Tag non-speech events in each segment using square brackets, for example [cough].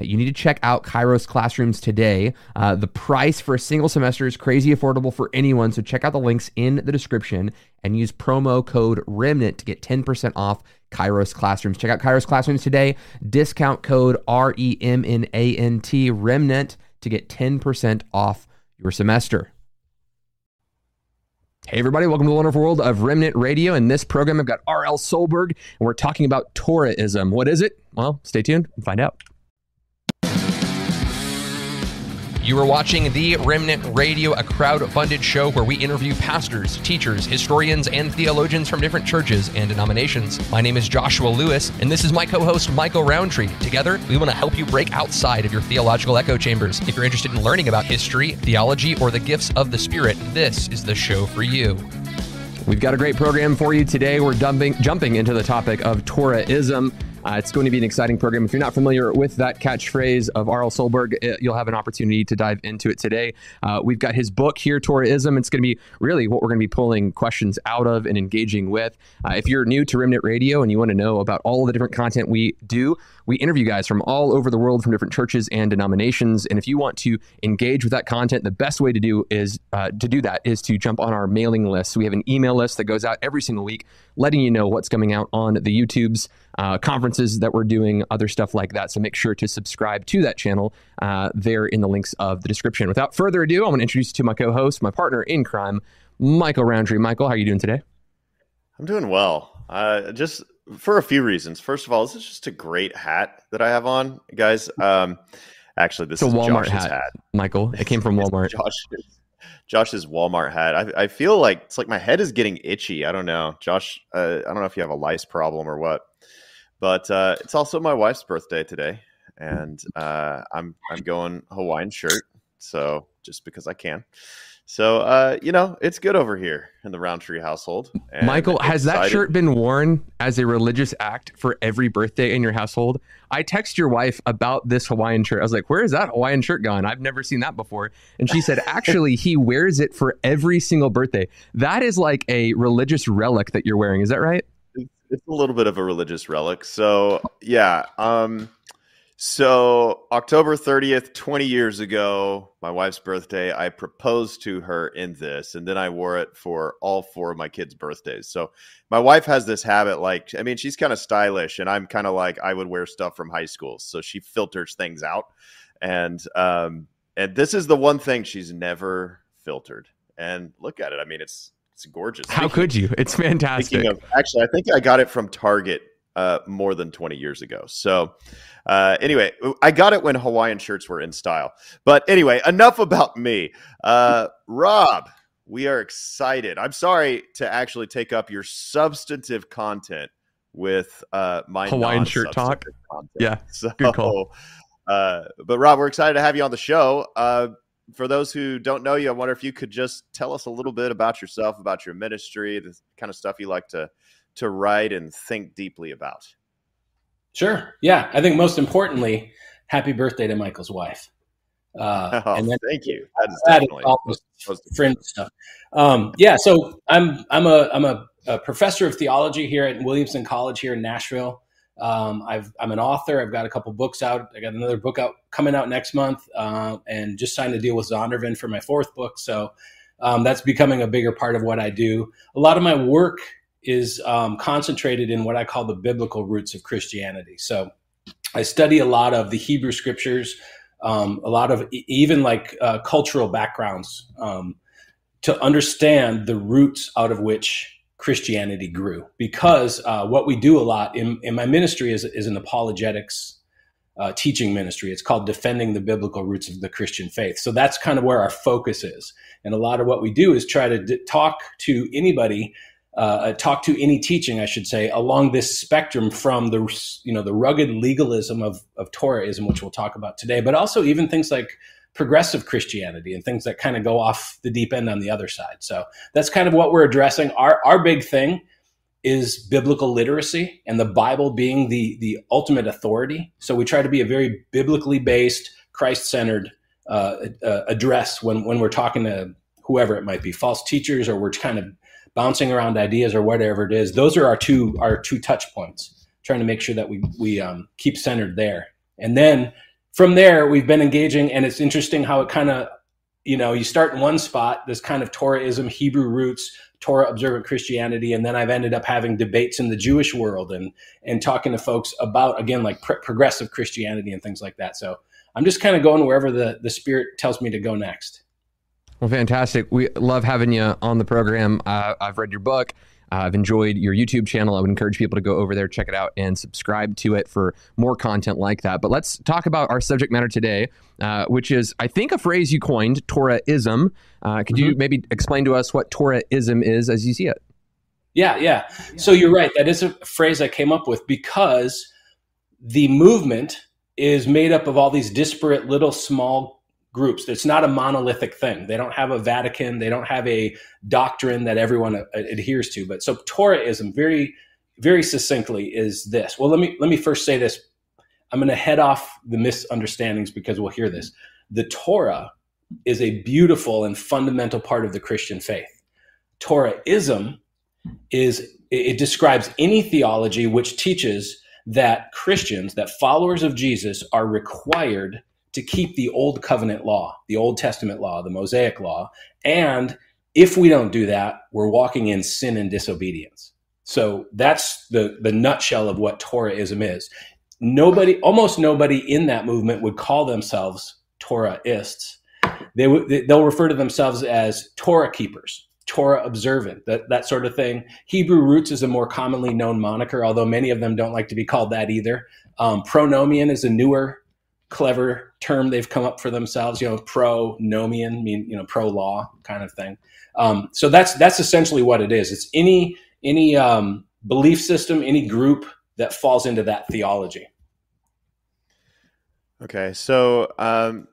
You need to check out Kairos Classrooms today. Uh, the price for a single semester is crazy affordable for anyone, so check out the links in the description and use promo code REMNANT to get 10% off Kairos Classrooms. Check out Kairos Classrooms today. Discount code R E M N A N T REMNANT to get 10% off your semester. Hey, everybody, welcome to the wonderful world of Remnant Radio. In this program, I've got R.L. Solberg, and we're talking about Torahism. What is it? Well, stay tuned and find out. You are watching The Remnant Radio, a crowd-funded show where we interview pastors, teachers, historians, and theologians from different churches and denominations. My name is Joshua Lewis, and this is my co-host, Michael Rowntree. Together, we want to help you break outside of your theological echo chambers. If you're interested in learning about history, theology, or the gifts of the Spirit, this is the show for you. We've got a great program for you today. We're dumping, jumping into the topic of Torahism. Uh, it's going to be an exciting program. If you're not familiar with that catchphrase of R.L. Solberg, it, you'll have an opportunity to dive into it today. Uh, we've got his book here, Torahism. It's going to be really what we're going to be pulling questions out of and engaging with. Uh, if you're new to Remnant Radio and you want to know about all the different content we do, we interview guys from all over the world from different churches and denominations. And if you want to engage with that content, the best way to do is uh, to do that is to jump on our mailing list. We have an email list that goes out every single week, letting you know what's coming out on the YouTubes, uh, conferences that we're doing, other stuff like that. So make sure to subscribe to that channel uh, there in the links of the description. Without further ado, I'm going to introduce you to my co-host, my partner in crime, Michael Rowntree. Michael, how are you doing today? I'm doing well. Uh, just for a few reasons. First of all, this is just a great hat that I have on, guys. Um, actually, this it's is a Walmart hat, hat. Michael. It came from [laughs] Walmart. Josh's, Josh's Walmart hat. I, I feel like it's like my head is getting itchy. I don't know, Josh. Uh, I don't know if you have a lice problem or what, but uh, it's also my wife's birthday today, and uh, I'm I'm going Hawaiian shirt. So just because I can. So, uh, you know, it's good over here in the Rowntree household. And Michael, has that shirt been worn as a religious act for every birthday in your household? I text your wife about this Hawaiian shirt. I was like, "Where is that Hawaiian shirt gone? I've never seen that before." And she said, [laughs] "Actually, he wears it for every single birthday. That is like a religious relic that you're wearing. Is that right?" it's a little bit of a religious relic. So yeah. Um so October 30th, 20 years ago, my wife's birthday, I proposed to her in this, and then I wore it for all four of my kids' birthdays. So my wife has this habit, like, I mean, she's kind of stylish, and I'm kind of like I would wear stuff from high school. So she filters things out. And um and this is the one thing she's never filtered. And look at it. I mean, it's it's gorgeous. How Speaking- could you? It's fantastic. Speaking of, actually, I think I got it from Target uh, more than 20 years ago. So, uh, anyway, I got it when Hawaiian shirts were in style. But anyway, enough about me. Uh, Rob, we are excited. I'm sorry to actually take up your substantive content with uh, my Hawaiian shirt talk? Content. Yeah, So, [laughs] good call. Uh, but Rob, we're excited to have you on the show. Uh, for those who don't know you, I wonder if you could just tell us a little bit about yourself, about your ministry, the kind of stuff you like to to write and think deeply about. Sure. Yeah. I think most importantly, happy birthday to Michael's wife. Uh, [laughs] Oh, and then thank you. That is that is definitely all was- was fringe stuff. Um, yeah. So I'm I'm a I'm a, a professor of theology here at Williamson College here in Nashville. Um, I've I'm an author. I've got a couple books out. I got another book out coming out next month, uh, and just signed a deal with Zondervan for my fourth book. So um, that's becoming a bigger part of what I do. A lot of my work is um, concentrated in what I call the biblical roots of Christianity. So I study a lot of the Hebrew scriptures, um, a lot of even like uh, cultural backgrounds um, to understand the roots out of which Christianity grew. Because uh, what we do a lot in, in my ministry is, is an apologetics uh, teaching ministry. It's called Defending the Biblical Roots of the Christian Faith. So that's kind of where our focus is. And a lot of what we do is try to d- talk to anybody uh, talk to any teaching, I should say, along this spectrum from the you know the rugged legalism of of Torahism, which we'll talk about today, but also even things like progressive Christianity and things that kind of go off the deep end on the other side. So that's kind of what we're addressing. Our our big thing is biblical literacy and the Bible being the the ultimate authority. So we try to be a very biblically based, Christ centered uh, uh, address when when we're talking to whoever it might be, false teachers, or we're kind of bouncing around ideas or whatever it is. Those are our two our two touch points. Trying to make sure that we we um, keep centered there, and then from there we've been engaging. And it's interesting how it kind of you know you start in one spot, this kind of Torahism, Hebrew roots, Torah observant Christianity, and then I've ended up having debates in the Jewish world and and talking to folks about again like progressive Christianity and things like that. So I'm just kind of going wherever the the Spirit tells me to go next. Well, fantastic. We love having you on the program. Uh, I've read your book. Uh, I've enjoyed your YouTube channel. I would encourage people to go over there, check it out, and subscribe to it for more content like that. But let's talk about our subject matter today, uh, which is, I think, a phrase you coined, Torahism. Uh, could mm-hmm. you maybe explain to us what Torahism is as you see it? Yeah, yeah. So you're right. That is a phrase I came up with because the movement is made up of all these disparate little small groups. It's not a monolithic thing. They don't have a Vatican. They don't have a doctrine that everyone uh, adheres to. But so Torahism, very, very succinctly, is this. Well, let me let me first say this. I'm going to head off the misunderstandings because we'll hear this. The Torah is a beautiful and fundamental part of the Christian faith. Torahism is it describes any theology which teaches that Christians, that followers of Jesus, are required to keep the old covenant law, the Old Testament law, the Mosaic law. And if we don't do that, we're walking in sin and disobedience. So that's the, the nutshell of what Torahism is. Nobody, almost nobody in that movement would call themselves Torahists. They w- they'll refer to themselves as Torah keepers, Torah observant, that, that sort of thing. Hebrew roots is a more commonly known moniker, although many of them don't like to be called that either. Um, pronomian is a newer clever term they've come up for themselves. You know, pro nomian, mean you know, pro law kind of thing. Um, so that's that's essentially what it is. It's any any um, belief system, any group that falls into that theology. Okay, so um,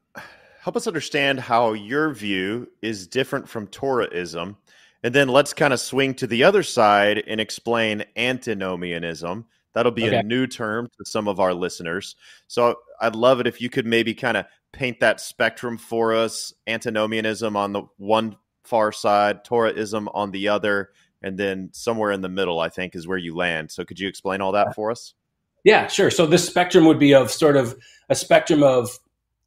help us understand how your view is different from Torahism, and then let's kind of swing to the other side and explain antinomianism That'll be okay. a new term to some of our listeners. So I'd love it if you could maybe kind of paint that spectrum for us antinomianism on the one far side, Torahism on the other, and then somewhere in the middle, I think, is where you land. So could you explain all that for us? Yeah, sure. So this spectrum would be of sort of a spectrum of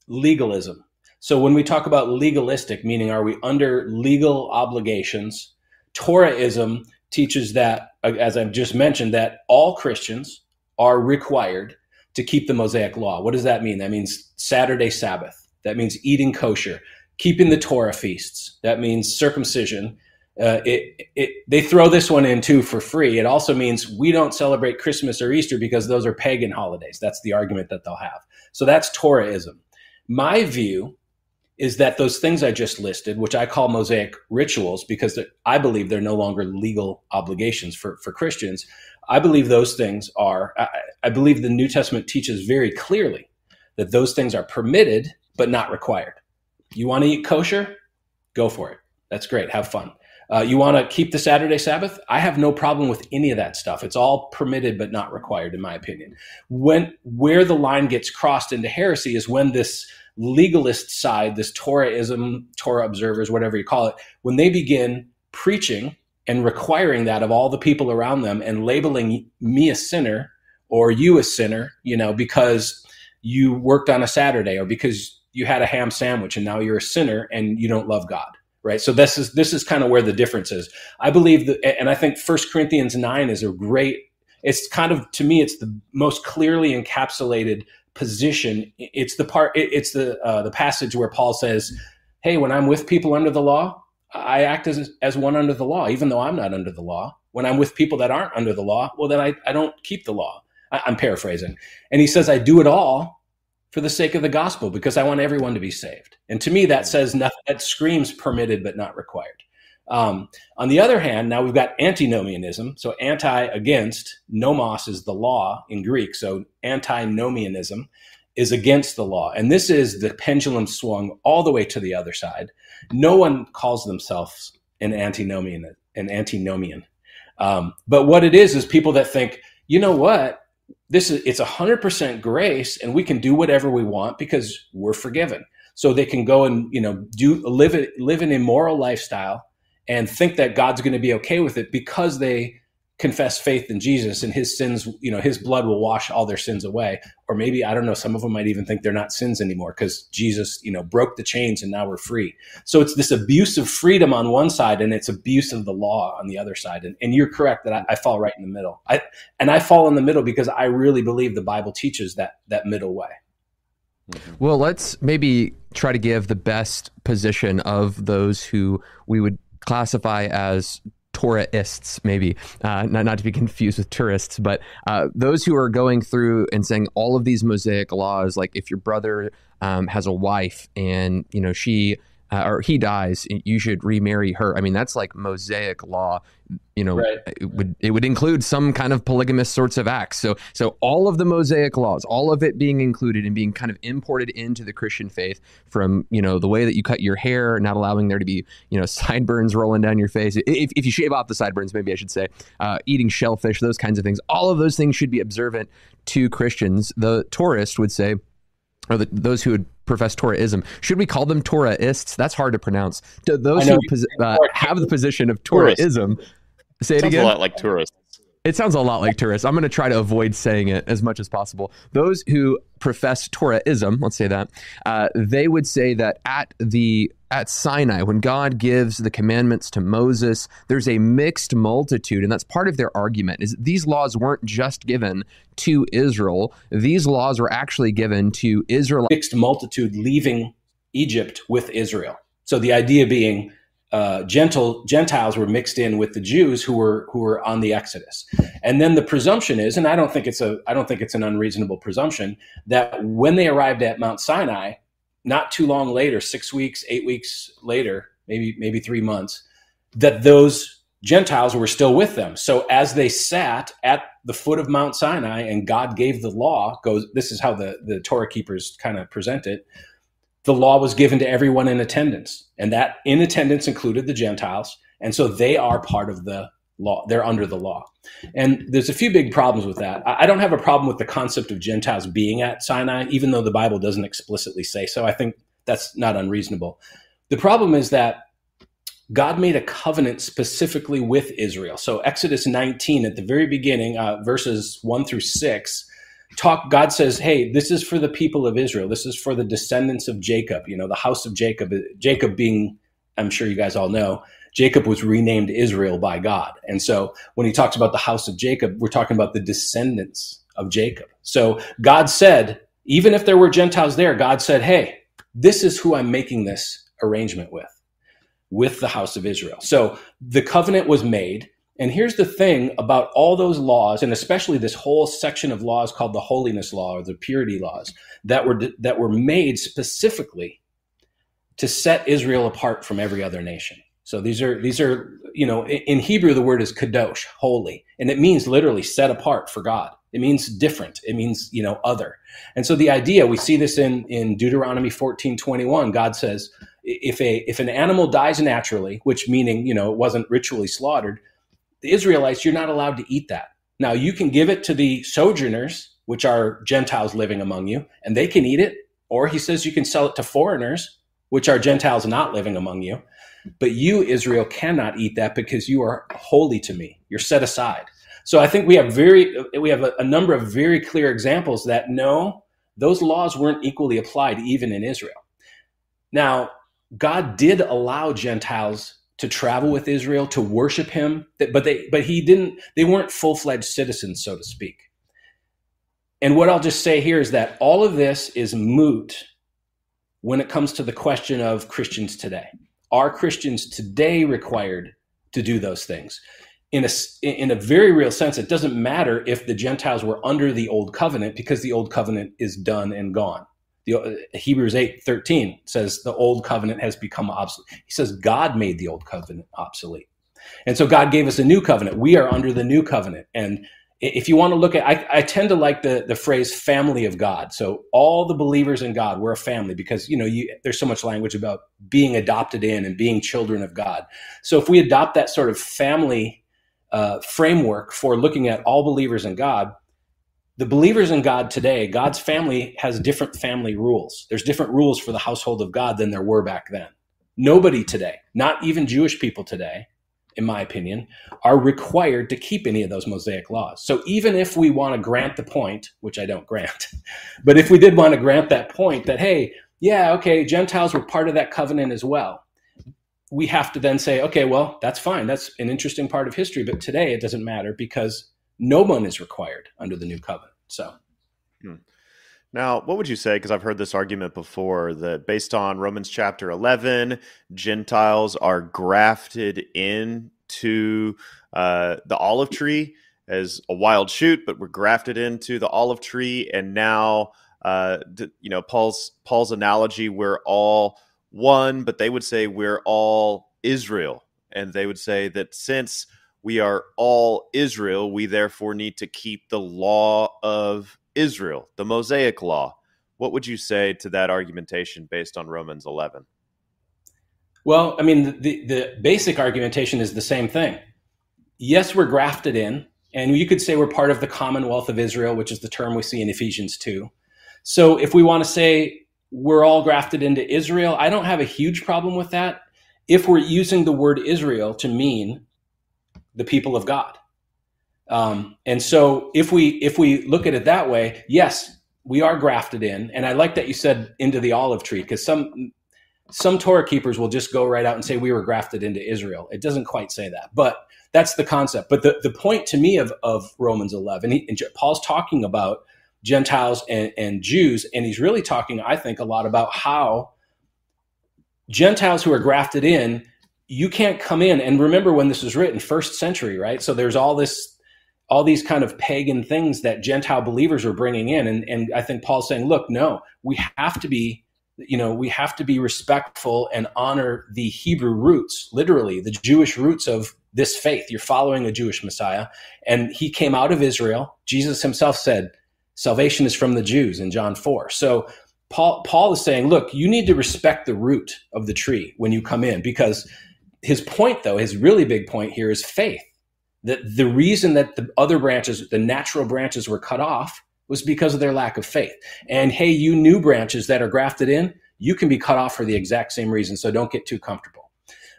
legalism. So when we talk about legalistic, meaning are we under legal obligations? Torahism teaches that, as I've just mentioned, that all Christians are required to keep the Mosaic law. What does that mean? That means Saturday Sabbath. That means eating kosher, keeping the Torah feasts. That means circumcision. Uh, it, it, they throw this one in too for free. It also means we don't celebrate Christmas or Easter because those are pagan holidays. That's the argument that they'll have. So that's Torahism. My view is that those things I just listed, which I call Mosaic rituals because I believe they're no longer legal obligations for, for Christians, I believe those things are, I, I believe the New Testament teaches very clearly that those things are permitted but not required. You want to eat kosher? Go for it. That's great. Have fun. Uh, you want to keep the Saturday Sabbath? I have no problem with any of that stuff. It's all permitted but not required, in my opinion. When where the line gets crossed into heresy is when this legalist side, this Torahism, Torah observers, whatever you call it, when they begin preaching and requiring that of all the people around them and labeling me a sinner or you a sinner, you know, because you worked on a Saturday or because you had a ham sandwich and now you're a sinner and you don't love God. Right. So this is this is kind of where the difference is. I believe that and I think First Corinthians nine is a great it's kind of to me it's the most clearly encapsulated position. It's the part. It's the uh, the passage where Paul says, "Hey, when I'm with people under the law, I act as as one under the law, even though I'm not under the law. When I'm with people that aren't under the law, well, then I, I don't keep the law. I, I'm paraphrasing. And he says, I do it all for the sake of the gospel because I want everyone to be saved. And to me, that says nothing. That screams permitted but not required. Um, on the other hand, now we've got antinomianism. So anti against, nomos is the law in Greek. So antinomianism is against the law. And this is the pendulum swung all the way to the other side. No one calls themselves an antinomian, an antinomian. Um, but what it is is people that think, you know what, this is it's hundred percent grace, and we can do whatever we want because we're forgiven. So they can go and you know do live it live an immoral lifestyle and think that God's going to be okay with it because they confess faith in Jesus and his sins, you know, his blood will wash all their sins away. Or maybe, I don't know, some of them might even think they're not sins anymore because Jesus, you know, broke the chains and now we're free. So it's this abuse of freedom on one side and it's abuse of the law on the other side. And, and you're correct that I, I, fall right in the middle. I, and I fall in the middle because I really believe the Bible teaches that, that middle way. Mm-hmm. Well, let's maybe try to give the best position of those who we would classify as Torahists, maybe uh, not not to be confused with tourists, but uh, those who are going through and saying all of these Mosaic laws, like if your brother um, has a wife and you know she uh, or he dies, you should remarry her. I mean, that's like Mosaic law. You know, right. it would it would include some kind of polygamous sorts of acts. So, so all of the Mosaic laws, all of it being included and being kind of imported into the Christian faith, from you know the way that you cut your hair, not allowing there to be you know [laughs] sideburns rolling down your face. If, if you shave off the sideburns, maybe I should say, uh, eating shellfish, those kinds of things. All of those things should be observant to Christians. The Torahist would say or the, those who would profess Torahism. Should we call them Torahists? That's hard to pronounce. Do those who uh, have the position of Torahism, say it Sounds again. a lot like tourists. It sounds a lot like tourists. I'm going to try to avoid saying it as much as possible. Those who profess Torahism, let's say that, uh, they would say that at the at Sinai, when God gives the commandments to Moses, there's a mixed multitude, and that's part of their argument. Is these laws weren't just given to Israel; these laws were actually given to Israel. Mixed multitude leaving Egypt with Israel. So the idea being uh, gentle Gentiles were mixed in with the Jews who were who were on the Exodus, and then the presumption is, and I don't think it's a I don't think it's an unreasonable presumption that when they arrived at Mount Sinai, not too long later, six weeks, eight weeks later, maybe maybe three months, that those Gentiles were still with them. So as they sat at the foot of Mount Sinai and God gave the law, goes this is how the the Torah keepers kind of present it the law was given to everyone in attendance, and that in attendance included the Gentiles, and so they are part of the law. They're under the law, and there's a few big problems with that. I don't have a problem with the concept of Gentiles being at Sinai, even though the Bible doesn't explicitly say so. I think that's not unreasonable. The problem is that God made a covenant specifically with Israel. So Exodus 19 at the very beginning, uh, verses one through six talk god says hey this is for the people of israel. This is for the descendants of jacob you know the house of jacob jacob being i'm sure you guys all know jacob was renamed israel by god. And so when he talks about the house of jacob we're talking about the descendants of jacob. So god said even if there were gentiles there god said hey this is who i'm making this arrangement with with the house of israel. So the covenant was made and here's the thing about all those laws, and especially this whole section of laws called the holiness law or the purity laws that were that were made specifically to set Israel apart from every other nation. So these are these are you know in Hebrew the word is kadosh, holy, and it means literally set apart for God. It means different. It means you know other. And so the idea we see this in in Deuteronomy fourteen twenty one. God says if a if an animal dies naturally, which meaning you know it wasn't ritually slaughtered, the Israelites, you're not allowed to eat that. Now, you can give it to the sojourners, which are Gentiles living among you, and they can eat it. Or he says you can sell it to foreigners, which are Gentiles not living among you. But you, Israel, cannot eat that because you are holy to me. You're set aside. So I think we have very we have a, a number of very clear examples that no, those laws weren't equally applied even in Israel. Now, God did allow Gentiles to travel with Israel, to worship him, but they but he didn't they weren't full-fledged citizens so to speak. And what I'll just say here is that all of this is moot when it comes to the question of Christians today. Are Christians today required to do those things? In a, in a very real sense, it doesn't matter if the Gentiles were under the old covenant because the old covenant is done and gone. The, uh, Hebrews 8 13 says the old covenant has become obsolete. He says God made the old covenant obsolete. And so God gave us a new covenant. We are under the new covenant. And if you want to look at, I, I tend to like the, the phrase family of God. So all the believers in God, we're a family because, you know, you, there's so much language about being adopted in and being children of God. So if we adopt that sort of family uh, framework for looking at all believers in God, the believers in God today, God's family has different family rules. There's different rules for the household of God than there were back then. Nobody today, not even Jewish people today, in my opinion, are required to keep any of those Mosaic laws. So even if we want to grant the point, which I don't grant, [laughs] but if we did want to grant that point that, hey, yeah, okay, Gentiles were part of that covenant as well, we have to then say, okay, well, that's fine. That's an interesting part of history. But today it doesn't matter because no one is required under the new covenant. So. Hmm. Now, what would you say? Because I've heard this argument before that based on Romans chapter 11, Gentiles are grafted into uh, the olive tree as a wild shoot, but we're grafted into the olive tree. And now, uh, you know, Paul's Paul's analogy, we're all one, but they would say we're all Israel. And they would say that since we are all Israel, we therefore need to keep the law of Israel, the Mosaic law. What would you say to that argumentation based on Romans 11? Well, I mean, the, the basic argumentation is the same thing. Yes, we're grafted in, and you could say we're part of the Commonwealth of Israel, which is the term we see in Ephesians 2. So if we want to say we're all grafted into Israel, I don't have a huge problem with that if we're using the word Israel to mean the people of God. Um, and so if we if we look at it that way, yes, we are grafted in. And I like that you said into the olive tree because some some Torah keepers will just go right out and say we were grafted into Israel. It doesn't quite say that, but that's the concept. But the, the point to me of, of Romans 11, he, and Paul's talking about Gentiles and, and Jews, and he's really talking, I think, a lot about how Gentiles who are grafted in, you can't come in. And remember when this was written, first century, right? So there's all this all these kind of pagan things that Gentile believers are bringing in. And, and I think Paul's saying, look, no, we have to be, you know, we have to be respectful and honor the Hebrew roots, literally the Jewish roots of this faith. You're following a Jewish Messiah. And he came out of Israel. Jesus himself said, salvation is from the Jews in John 4. So Paul, Paul is saying, look, you need to respect the root of the tree when you come in because his point, though, his really big point here is faith that the reason that the other branches, the natural branches were cut off was because of their lack of faith. And hey, you new branches that are grafted in, you can be cut off for the exact same reason. So don't get too comfortable.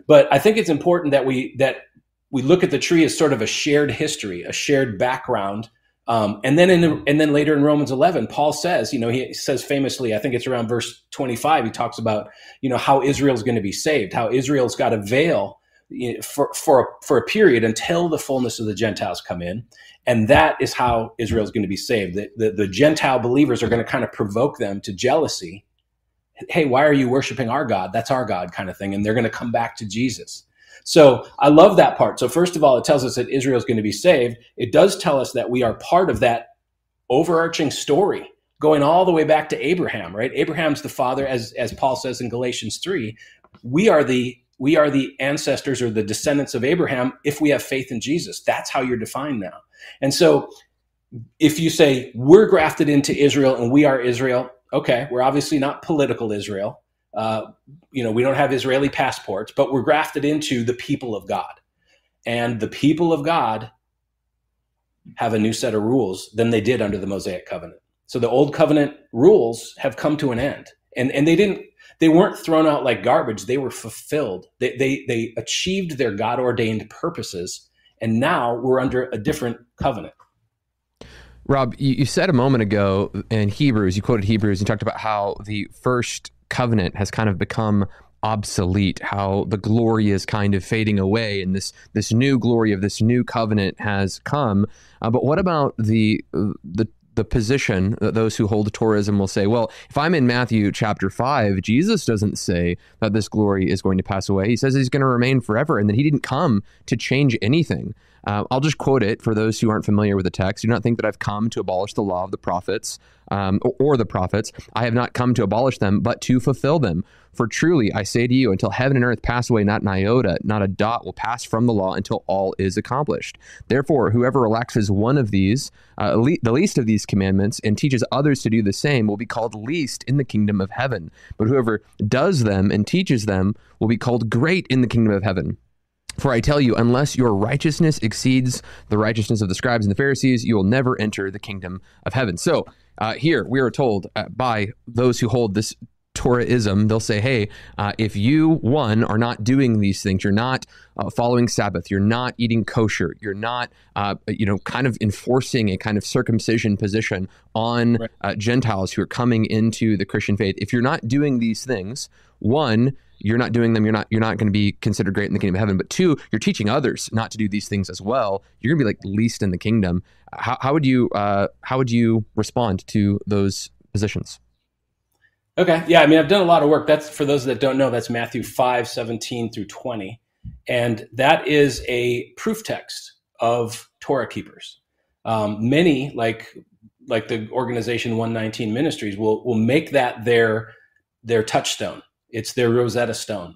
But I think it's important that we that we look at the tree as sort of a shared history, a shared background. Um, and then in and then later in Romans 11, Paul says, you know, he says famously, I think it's around verse 25, he talks about, you know, how Israel's going to be saved, how Israel's got a veil for for for a period until the fullness of the Gentiles come in, and that is how Israel is going to be saved. The, the, the Gentile believers are going to kind of provoke them to jealousy. Hey, why are you worshiping our God? That's our God, kind of thing, and they're going to come back to Jesus. So I love that part. So first of all, it tells us that Israel is going to be saved. It does tell us that we are part of that overarching story going all the way back to Abraham, right? Abraham's the father, as as Paul says in Galatians three. We are the we are the ancestors or the descendants of Abraham if we have faith in Jesus. That's how you're defined now. And so if you say we're grafted into Israel and we are Israel, okay, we're obviously not political Israel. Uh, you know, we don't have Israeli passports, but we're grafted into the people of God. And the people of God have a new set of rules than they did under the Mosaic covenant. So the old covenant rules have come to an end. And, and they didn't they weren't thrown out like garbage. They were fulfilled. They, they, they achieved their God ordained purposes. And now we're under a different covenant. Rob, you, said a moment ago in Hebrews, you quoted Hebrews, you talked about how the first covenant has kind of become obsolete how the glory is kind of fading away and this this new glory of this new covenant has come uh, but what about the the the position that those who hold Torahism will say, well, if I'm in Matthew chapter 5, Jesus doesn't say that this glory is going to pass away. He says he's going to remain forever and that he didn't come to change anything. Uh, I'll just quote it for those who aren't familiar with the text. Do not think that I've come to abolish the law of the prophets um, or, or the prophets. I have not come to abolish them, but to fulfill them. For truly, I say to you, until heaven and earth pass away, not an iota, not a dot will pass from the law until all is accomplished. Therefore, whoever relaxes one of these, uh, le- the least of these commandments, and teaches others to do the same, will be called least in the kingdom of heaven. But whoever does them and teaches them will be called great in the kingdom of heaven. For I tell you, unless your righteousness exceeds the righteousness of the scribes and the Pharisees, you will never enter the kingdom of heaven. So uh, here we are told uh, by those who hold this Torahism, they'll say, hey, uh, if you, one, are not doing these things, you're not uh, following Sabbath, you're not eating kosher, you're not, uh, you know, kind of enforcing a kind of circumcision position on right. Uh, Gentiles who are coming into the Christian faith, if you're not doing these things, one, you're not doing them, you're not you're not going to be considered great in the kingdom of heaven. But two, you're teaching others not to do these things as well. You're going to be like least in the kingdom. How, how would you uh, how would you respond to those positions? Okay, yeah, I mean, I've done a lot of work. That's for those that don't know. That's Matthew five seventeen through twenty, and that is a proof text of Torah keepers. Um, many, like like the organization 119 Ministries, will will make that their their touchstone it's their Rosetta Stone.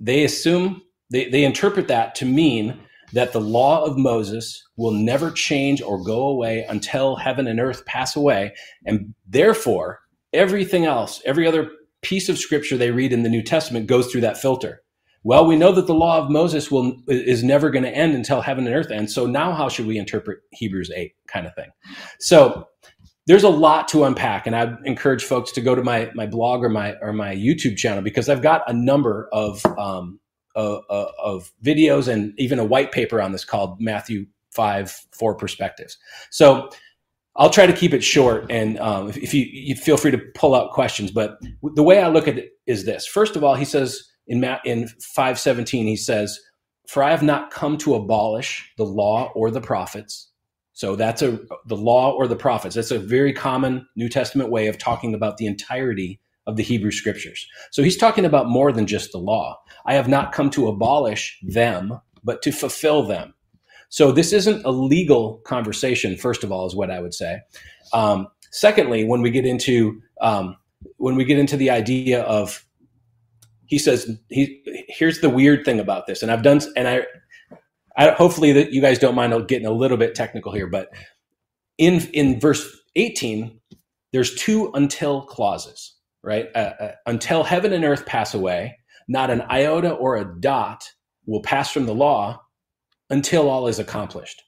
They assume, they, they interpret that to mean that the law of Moses will never change or go away until heaven and earth pass away. And therefore, everything else, every other piece of scripture they read in the New Testament goes through that filter. Well, we know that the law of Moses will is never going to end until heaven and earth end. So now how should we interpret Hebrews 8 kind of thing? So there's a lot to unpack and i encourage folks to go to my my blog or my or my youtube channel because i've got a number of um, uh, uh, of videos and even a white paper on this called matthew 5 4 perspectives. So i'll try to keep it short and um, if, if you, you feel free to pull out questions but the way i look at it is this. First of all he says in Matt, in 517 he says for i have not come to abolish the law or the prophets so that's a the law or the prophets. That's a very common New Testament way of talking about the entirety of the Hebrew scriptures. So he's talking about more than just the law. I have not come to abolish them, but to fulfill them. So this isn't a legal conversation. First of all, is what I would say. Um, secondly, when we get into um, when we get into the idea of he says he here's the weird thing about this, and I've done and I I, hopefully that you guys don't mind getting a little bit technical here, but in in verse 18, there's two until clauses, right? Uh, uh, until heaven and earth pass away, not an iota or a dot will pass from the law until all is accomplished.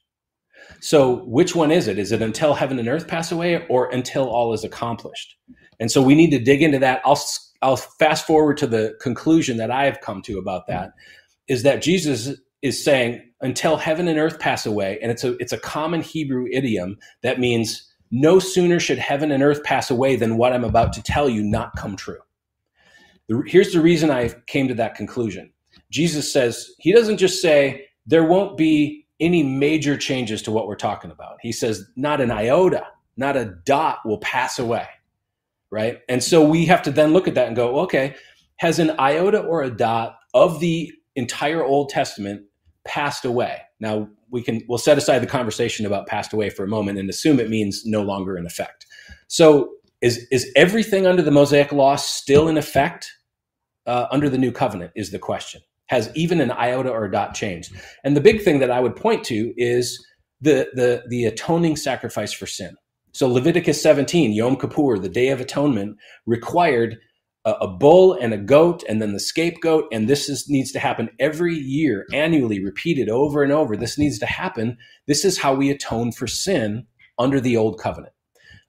So, which one is it? Is it until heaven and earth pass away or until all is accomplished? And so we need to dig into that. I'll I'll fast forward to the conclusion that I have come to about that is that Jesus is saying until heaven and earth pass away and it's a it's a common hebrew idiom that means no sooner should heaven and earth pass away than what i'm about to tell you not come true. The, here's the reason i came to that conclusion. Jesus says he doesn't just say there won't be any major changes to what we're talking about. He says not an iota not a dot will pass away right? And so we have to then look at that and go okay has an iota or a dot of the entire old testament passed away. Now we can we'll set aside the conversation about passed away for a moment and assume it means no longer in effect. So is is everything under the Mosaic law still in effect uh, under the new covenant? Is the question. Has even an iota or a dot changed? And the big thing that I would point to is the the the atoning sacrifice for sin. So Leviticus 17, Yom Kippur, the Day of Atonement, required a, bull and a goat and then the scapegoat. And this is, needs to happen every year annually repeated over and over. This needs to happen. This is how we atone for sin under the old covenant.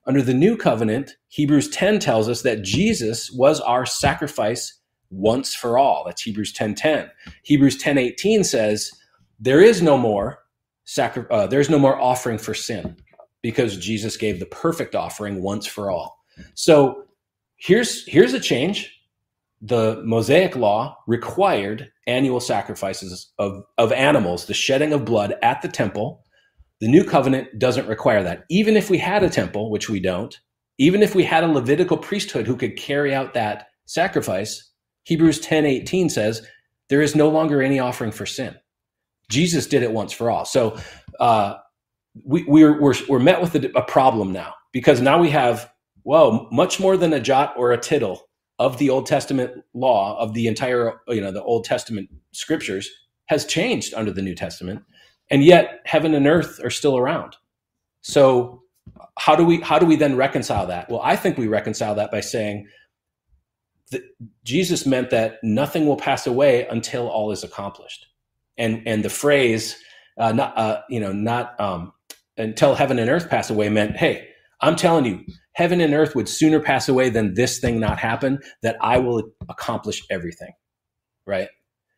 Under the new covenant hebrews 10 tells us that jesus was our sacrifice once for all. That's hebrews 10 10 hebrews 10 18 says there is no more sacri- uh, there's no more offering for sin because jesus gave the perfect offering once for all. So here's here's a change. The mosaic law required annual sacrifices of, of animals the shedding of blood at the temple. The new covenant doesn't require that. Even if we had a temple which we don't even if we had a levitical priesthood who could carry out that sacrifice hebrews 10 18 says there is no longer any offering for sin. Jesus did it once for all. So uh, we, we're, we're, we're met with a, a problem now because now we have well, much more than a jot or a tittle of the Old Testament law, of the entire, you know, the Old Testament scriptures has changed under the New Testament. And yet heaven and earth are still around. So how do we how do we then reconcile that? Well, I think we reconcile that by saying that Jesus meant that nothing will pass away until all is accomplished. and and the phrase uh, not uh, you know not um, until heaven and earth pass away meant hey i'm telling you heaven and earth would sooner pass away than this thing not happen that i will accomplish everything right?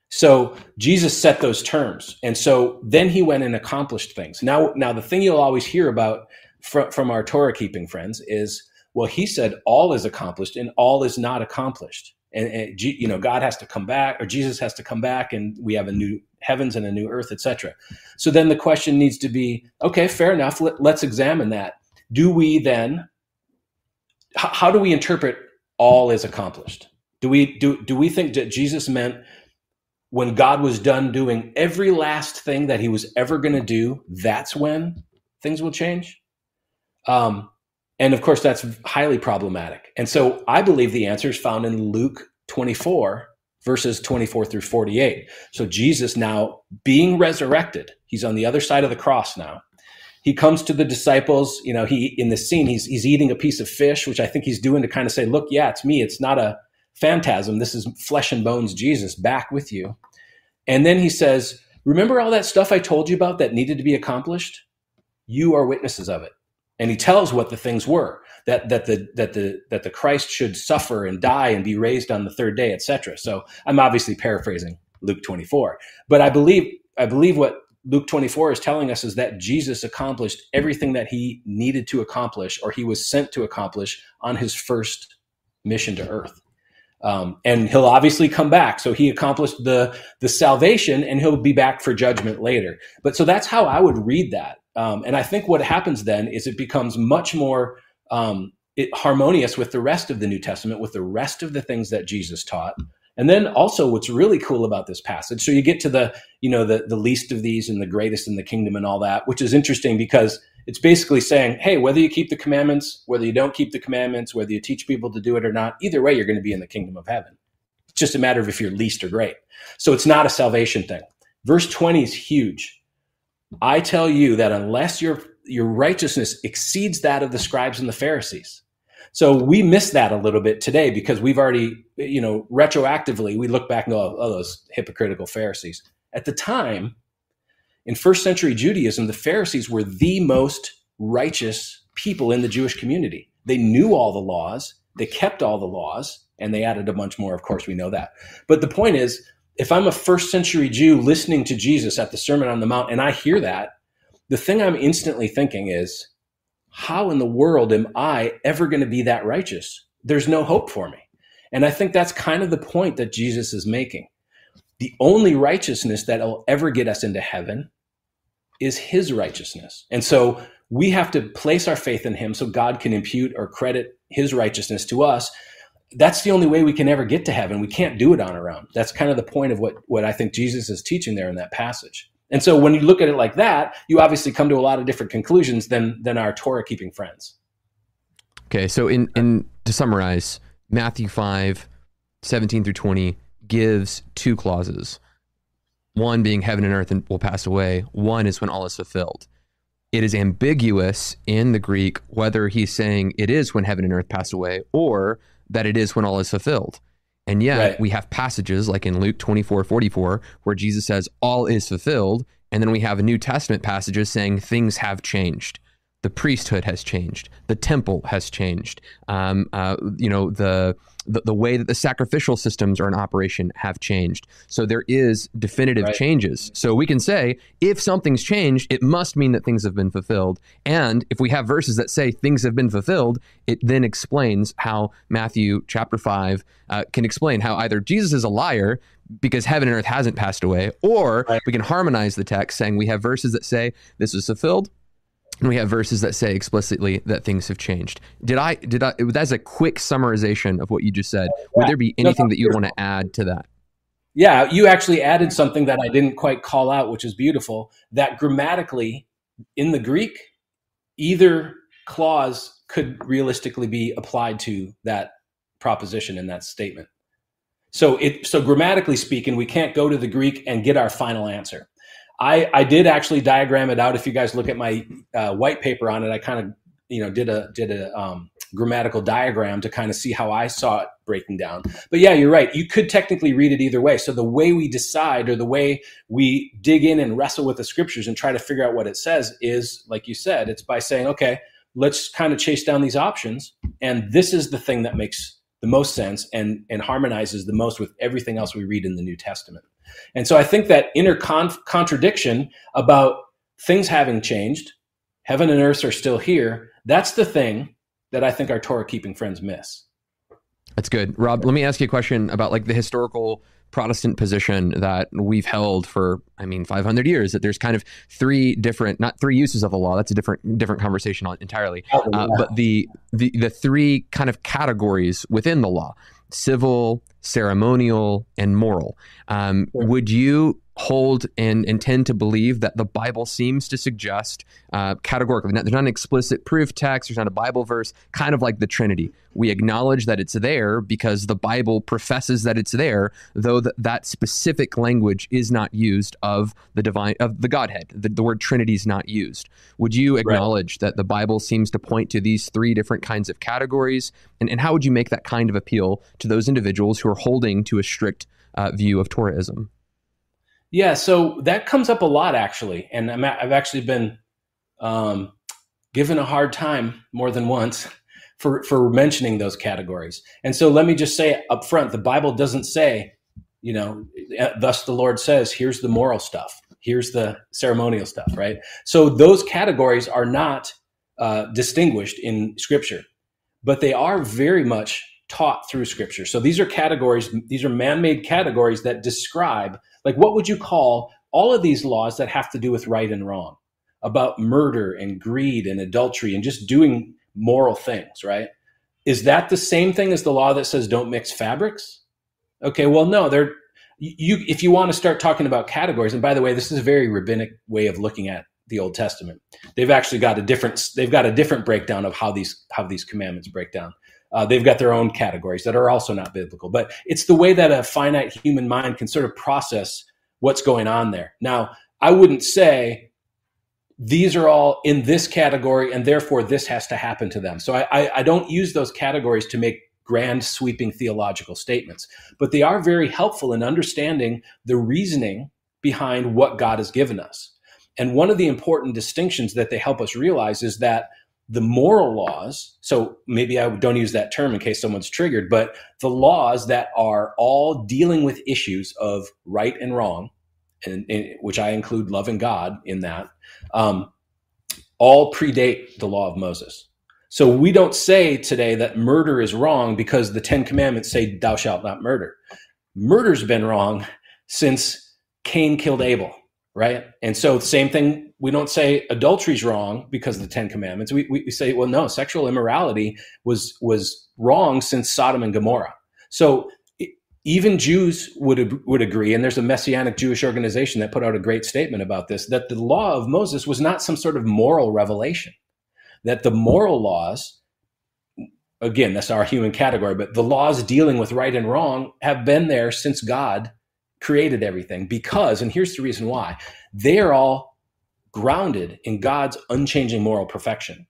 So jesus set those terms. And so then he went and accomplished things. Now now the thing you'll always hear about from, from our torah keeping friends is well he said all is accomplished and all is not accomplished. And, and, you know god has to come back or jesus has to come back and we have a new heavens and a new earth etc so then the question needs to be okay fair enough. Let, us examine that do we then how do we interpret all is accomplished do we do do we think that jesus meant when god was done doing every last thing that he was ever going to do that's when things will change um, and of course, that's highly problematic. And so I believe the answer is found in Luke 24, verses 24 through 48. So Jesus now being resurrected, he's on the other side of the cross now. He comes to the disciples, you know, he in the scene, he's he's eating a piece of fish, which I think he's doing to kind of say, look, yeah, it's me. It's not a phantasm. This is flesh and bones Jesus back with you. And then he says, Remember all that stuff I told you about that needed to be accomplished? You are witnesses of it and he tells what the things were that that the that the that the Christ should suffer and die and be raised on the third day, etc. So I'm obviously paraphrasing Luke 24, but I believe I believe what Luke 24 is telling us is that Jesus accomplished everything that he needed to accomplish or he was sent to accomplish on his first mission to earth. Um, and he'll obviously come back. So he accomplished the the salvation, and he'll be back for judgment later. But so that's how I would read that. Um, and I think what happens then is it becomes much more um, it, harmonious with the rest of the New Testament, with the rest of the things that Jesus taught. And then also, what's really cool about this passage, so you get to the you know the the least of these and the greatest in the kingdom and all that, which is interesting because it's basically saying, hey, whether you keep the commandments, whether you don't keep the commandments, whether you teach people to do it or not, either way, you're going to be in the kingdom of heaven. It's just a matter of if you're least or great. So it's not a salvation thing. Verse 20 is huge. I tell you that unless your your righteousness exceeds that of the scribes and the Pharisees. So we miss that a little bit today because we've already, you know, retroactively we look back and go, oh, oh, those hypocritical Pharisees. At the time, in first century Judaism, the Pharisees were the most righteous people in the Jewish community. They knew all the laws, they kept all the laws, and they added a bunch more. Of course, we know that. But the point is, if I'm a first century Jew listening to Jesus at the Sermon on the Mount and I hear that, the thing I'm instantly thinking is, how in the world am I ever going to be that righteous? There's no hope for me. And I think that's kind of the point that Jesus is making. The only righteousness that will ever get us into heaven is his righteousness. And so we have to place our faith in him so God can impute or credit his righteousness to us that's the only way we can ever get to heaven. We can't do it on our own. That's kind of the point of what, what I think Jesus is teaching there in that passage. And so when you look at it like that, you obviously come to a lot of different conclusions than than our Torah keeping friends. Okay, so in in to summarize, Matthew 5, 17 through 20 gives two clauses. One being heaven and earth will pass away. One is when all is fulfilled. It is ambiguous in the Greek whether he's saying it is when heaven and earth pass away or that it is when all is fulfilled. And yet right. we have passages like in Luke 24, 44, where Jesus says, all is fulfilled. And then we have New Testament passages saying things have changed. The priesthood has changed. The temple has changed. Um, uh, you know, the the, the way that the sacrificial systems are in operation have changed. So there is definitive right. changes. So we can say if something's changed, it must mean that things have been fulfilled. And if we have verses that say things have been fulfilled, it then explains how Matthew chapter 5 uh, can explain how either Jesus is a liar because heaven and earth hasn't passed away, or right. we can harmonize the text saying we have verses that say this is fulfilled, and we have verses that say explicitly that things have changed. Did I? Did I? That's a quick summarization of what you just said. Would there be anything that you want to add to that? Yeah, you actually added something that I didn't quite call out, which is beautiful. That grammatically, in the Greek, either clause could realistically be applied to that proposition in that statement. So it so grammatically speaking, we can't go to the Greek and get our final answer. I, I did actually diagram it out. If you guys look at my uh, white paper on it, I kind of you know did a did a um, grammatical diagram to kind of see how I saw it breaking down. But yeah, you're right. You could technically read it either way. So the way we decide or the way we dig in and wrestle with the scriptures and try to figure out what it says is, like you said, it's by saying, okay, let's kind of chase down these options. And this is the thing that makes the most sense and, and harmonizes the most with everything else we read in the New Testament. And so I think that inner con- contradiction about things having changed, heaven and earth are still here, that's the thing that I think our Torah keeping friends miss. That's good. Rob, let me ask you a question about like the historical Protestant position that we've held for, I mean, 500 years. That there's kind of three different, not three uses of the law. That's a different, different conversation entirely. Uh, but the, the the three kind of categories within the law: civil, ceremonial, and moral. Um, would you hold and intend to believe that the Bible seems to suggest uh, categorically. There's not an explicit proof text, there's not a Bible verse, kind of like the Trinity. We acknowledge that it's there because the Bible professes that it's there, though th- that specific language is not used of the divine of the Godhead. The, the word Trinity is not used. Would you acknowledge right. that the Bible seems to point to these three different kinds of categories? And, and how would you make that kind of appeal to those individuals who are holding to a strict uh, view of Torahism? Yeah, so that comes up a lot actually, and i have actually been um, given a hard time more than once [laughs] for for mentioning those categories. And so let me just say up front, the Bible doesn't say, you know, uh, thus the Lord says, here's the moral stuff, here's the ceremonial stuff, right? So those categories are not uh, distinguished in Scripture, but they are very much taught through Scripture. So these are categories; these are man-made categories that describe like, what would you call all of these laws that have to do with right and wrong, about murder and greed and adultery and just doing moral things, right? Is that the same thing as the law that says don't mix fabrics? Okay, well, no, they're you if you want to start talking about categories and by the way this is a very rabbinic way of looking at the old testament they've actually got a different they've got a different breakdown of how these how these commandments break down uh, they've got their own categories that are also not biblical, but it's the way that a finite human mind can sort of process what's going on there. Now, I wouldn't say these are all in this category and therefore this has to happen to them. So I, I, I don't use those categories to make grand sweeping theological statements, but they are very helpful in understanding the reasoning behind what God has given us. And one of the important distinctions that they help us realize is that the moral laws so maybe i don't use that term in case someone's triggered but the laws that are all dealing with issues of right and wrong and, and which i include loving god in that um, all predate the law of moses. So we don't say today that murder is wrong because the ten commandments say thou shalt not murder. Murder's been wrong since cain killed abel right? And so same thing we don't say adultery's wrong because of the Ten Commandments. We, we, say, well, no, sexual immorality was was wrong since Sodom and Gomorrah. So even Jews would would agree, and there's a Messianic Jewish organization that put out a great statement about this: that the law of Moses was not some sort of moral revelation. That the moral laws, again, that's our human category, but the laws dealing with right and wrong have been there since God created everything. Because, and here's the reason why: they are all grounded in God's unchanging moral perfection.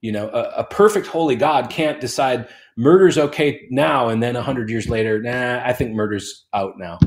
You know, a, a perfect holy God can't decide murder's okay now and then a hundred years later, nah, I think murder's out now.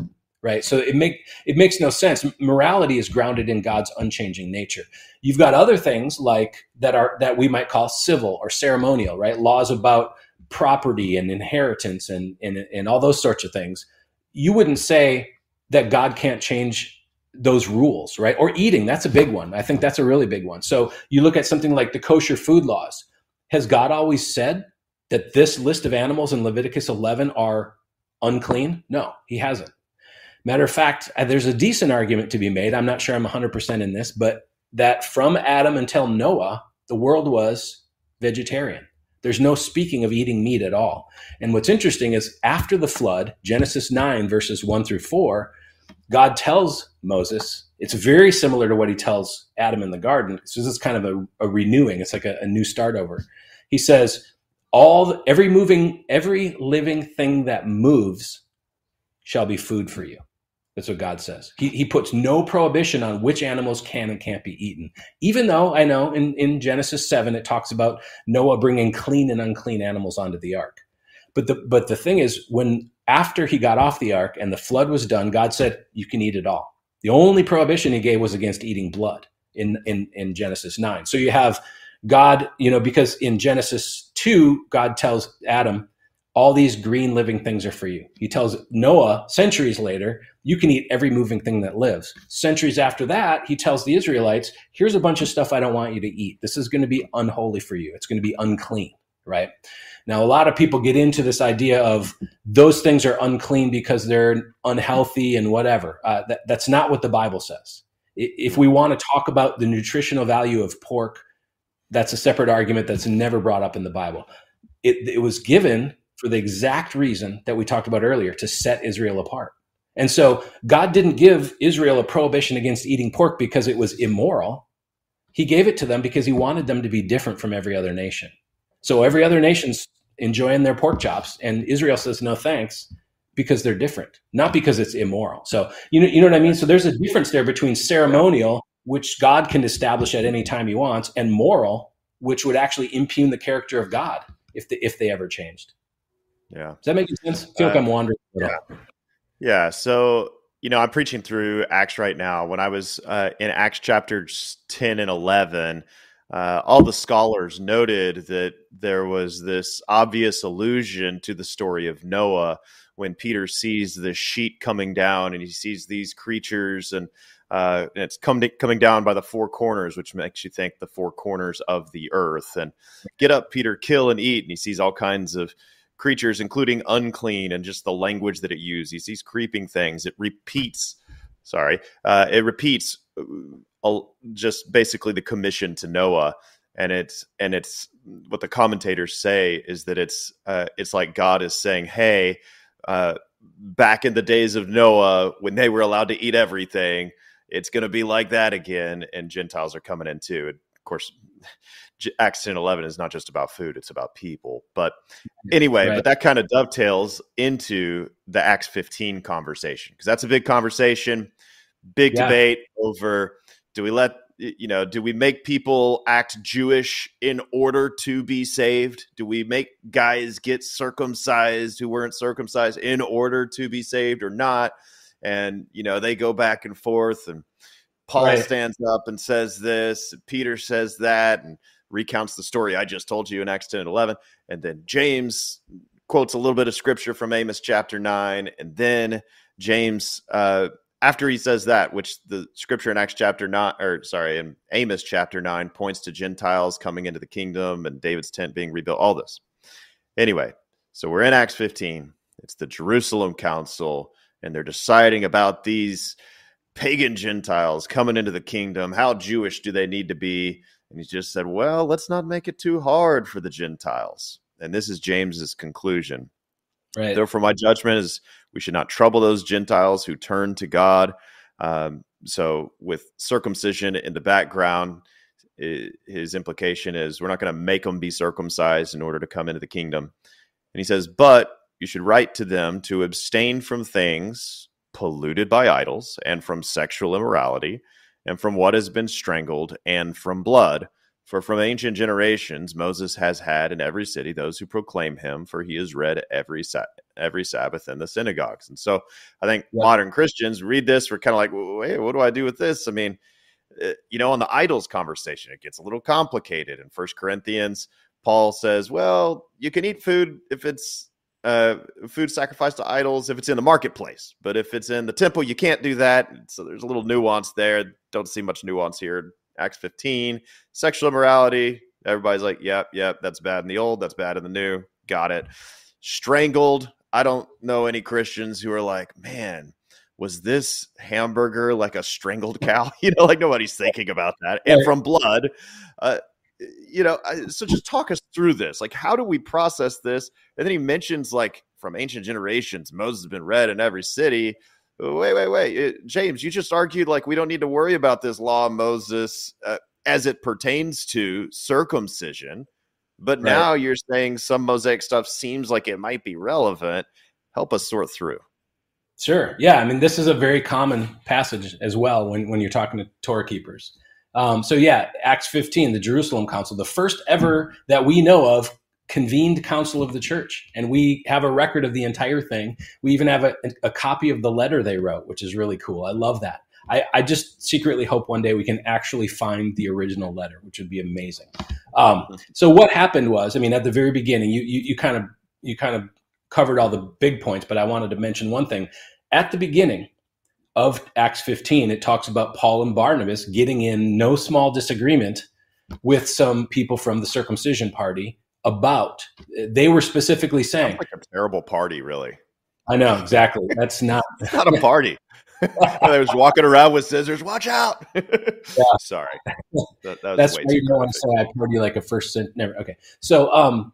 Right. So it make it makes no sense. Morality is grounded in God's unchanging nature. You've got other things like that are that we might call civil or ceremonial, right? Laws about property and inheritance and, and, and all those sorts of things. You wouldn't say that God can't change those rules, right? Or eating, that's a big one. I think that's a really big one. So you look at something like the kosher food laws. Has God always said that this list of animals in Leviticus 11 are unclean? No, he hasn't. Matter of fact, uh, there's a decent argument to be made. I'm not sure I'm 100% in this, but that from Adam until Noah, the world was vegetarian. There's no speaking of eating meat at all. And what's interesting is after the flood, Genesis 9, verses 1 through 4, God tells Moses, it's very similar to what he tells Adam in the garden. So this is kind of a, a renewing. It's like a, a, new start over. He says, all every moving, every living thing that moves shall be food for you. That's what God says. He, he puts no prohibition on which animals can and can't be eaten. Even though I know in, in Genesis 7, it talks about Noah bringing clean and unclean animals onto the ark. But the but the thing is, when after he got off the ark and the flood was done, God said, "You can eat it all." The only prohibition He gave was against eating blood in in, in Genesis nine. So you have God, you know, because in Genesis two, God tells Adam, "All these green living things are for you." He tells Noah centuries later, "You can eat every moving thing that lives." Centuries after that, he tells the Israelites, "Here's a bunch of stuff I don't want you to eat. This is going to be unholy for you. It's going to be unclean." Right? Now, a lot of people get into this idea of those things are unclean because they're unhealthy and whatever. Uh, that, that's not what the Bible says. If we want to talk about the nutritional value of pork, that's a separate argument that's never brought up in the Bible. It, it was given for the exact reason that we talked about earlier to set Israel apart. And so God didn't give Israel a prohibition against eating pork because it was immoral. He gave it to them because he wanted them to be different from every other nation. So every other nation's enjoying their pork chops. And Israel says, no thanks, because they're different, not because it's immoral. So, you know, you know what I mean? So there's a difference there between ceremonial, which God can establish at any time he wants, and moral, which would actually impugn the character of God if, the, if they ever changed. Yeah. Does that make sense? I feel uh, like I'm wandering. Yeah. Yeah. So, you know, I'm preaching through Acts right now. When I was uh, in Acts chapters 10 and 11, uh, all the scholars noted that there was this obvious allusion to the story of Noah when Peter sees the sheet coming down and he sees these creatures and, uh, and it's coming coming down by the four corners, which makes you think the four corners of the earth. And get up, Peter, kill and eat. And he sees all kinds of creatures, including unclean, and just the language that it uses. He sees creeping things. It repeats. Sorry, uh, it repeats just basically the commission to Noah, and it's and it's what the commentators say is that it's uh, it's like God is saying, hey. Uh, back in the days of Noah, when they were allowed to eat everything, it's going to be like that again, and Gentiles are coming in too. And of course, Acts 10 11 is not just about food, it's about people. But anyway, right. but that kind of dovetails into the Acts 15 conversation because that's a big conversation, big yeah. debate over do we let you know do we make people act jewish in order to be saved do we make guys get circumcised who weren't circumcised in order to be saved or not and you know they go back and forth and paul right. stands up and says this peter says that and recounts the story i just told you in acts 10 and 11 and then james quotes a little bit of scripture from amos chapter 9 and then james uh, after he says that, which the scripture in Acts chapter nine, or sorry, in Amos chapter nine, points to Gentiles coming into the kingdom and David's tent being rebuilt, all this. Anyway, so we're in Acts 15. It's the Jerusalem Council, and they're deciding about these pagan Gentiles coming into the kingdom. How Jewish do they need to be? And he just said, well, let's not make it too hard for the Gentiles. And this is James's conclusion. Right. Therefore, my judgment is we should not trouble those Gentiles who turn to God. Um, so, with circumcision in the background, it, his implication is we're not going to make them be circumcised in order to come into the kingdom. And he says, but you should write to them to abstain from things polluted by idols and from sexual immorality and from what has been strangled and from blood for from ancient generations, Moses has had in every city those who proclaim him, for he is read every every Sabbath in the synagogues. And so, I think yeah. modern Christians read this, we're kind of like, wait, what do I do with this? I mean, eh, you know, on the idols conversation, it gets a little complicated. In First Corinthians, Paul says, well, you can eat food if it's uh, food sacrificed to idols if it's in the marketplace, but if it's in the temple, you can't do that. So there's a little nuance there. Don't see much nuance here Acts 15, sexual immorality. Everybody's like, yep, yep, that's bad in the old, that's bad in the new. Got it. Strangled. I don't know any Christians who are like, man, was this hamburger like a strangled cow? [laughs] You know, like nobody's thinking about that. And from blood, uh, you know, so just talk us through this. Like, how do we process this? And then he mentions like from ancient generations, Moses has been read in every city wait, wait, wait, James, you just argued like we don't need to worry about this law Moses uh, as it pertains to circumcision, but right. now you're saying some Mosaic stuff seems like it might be relevant. Help us sort through. Sure. Yeah. I mean, this is a very common passage as well when, when you're talking to Torah keepers. Um, so, yeah, Acts 15, the Jerusalem Council, the first ever that we know of convened council of the church and we have a record of the entire thing we even have a, a copy of the letter they wrote which is really cool i love that I, I, just secretly hope one day we can actually find the original letter which would be amazing um, so what happened was i mean at the very beginning you, you, you kind of you kind of covered all the big points but i wanted to mention one thing at the beginning of acts 15 it talks about paul and barnabas getting in no small disagreement with some people from the circumcision party about. They were specifically saying Sounds like a terrible party, really. I know exactly. That's not [laughs] not a party. [laughs] I was walking around with scissors. Watch out! [laughs] yeah. Sorry, that, that That's why you want to say I party like a first cent. Never. Okay, so um,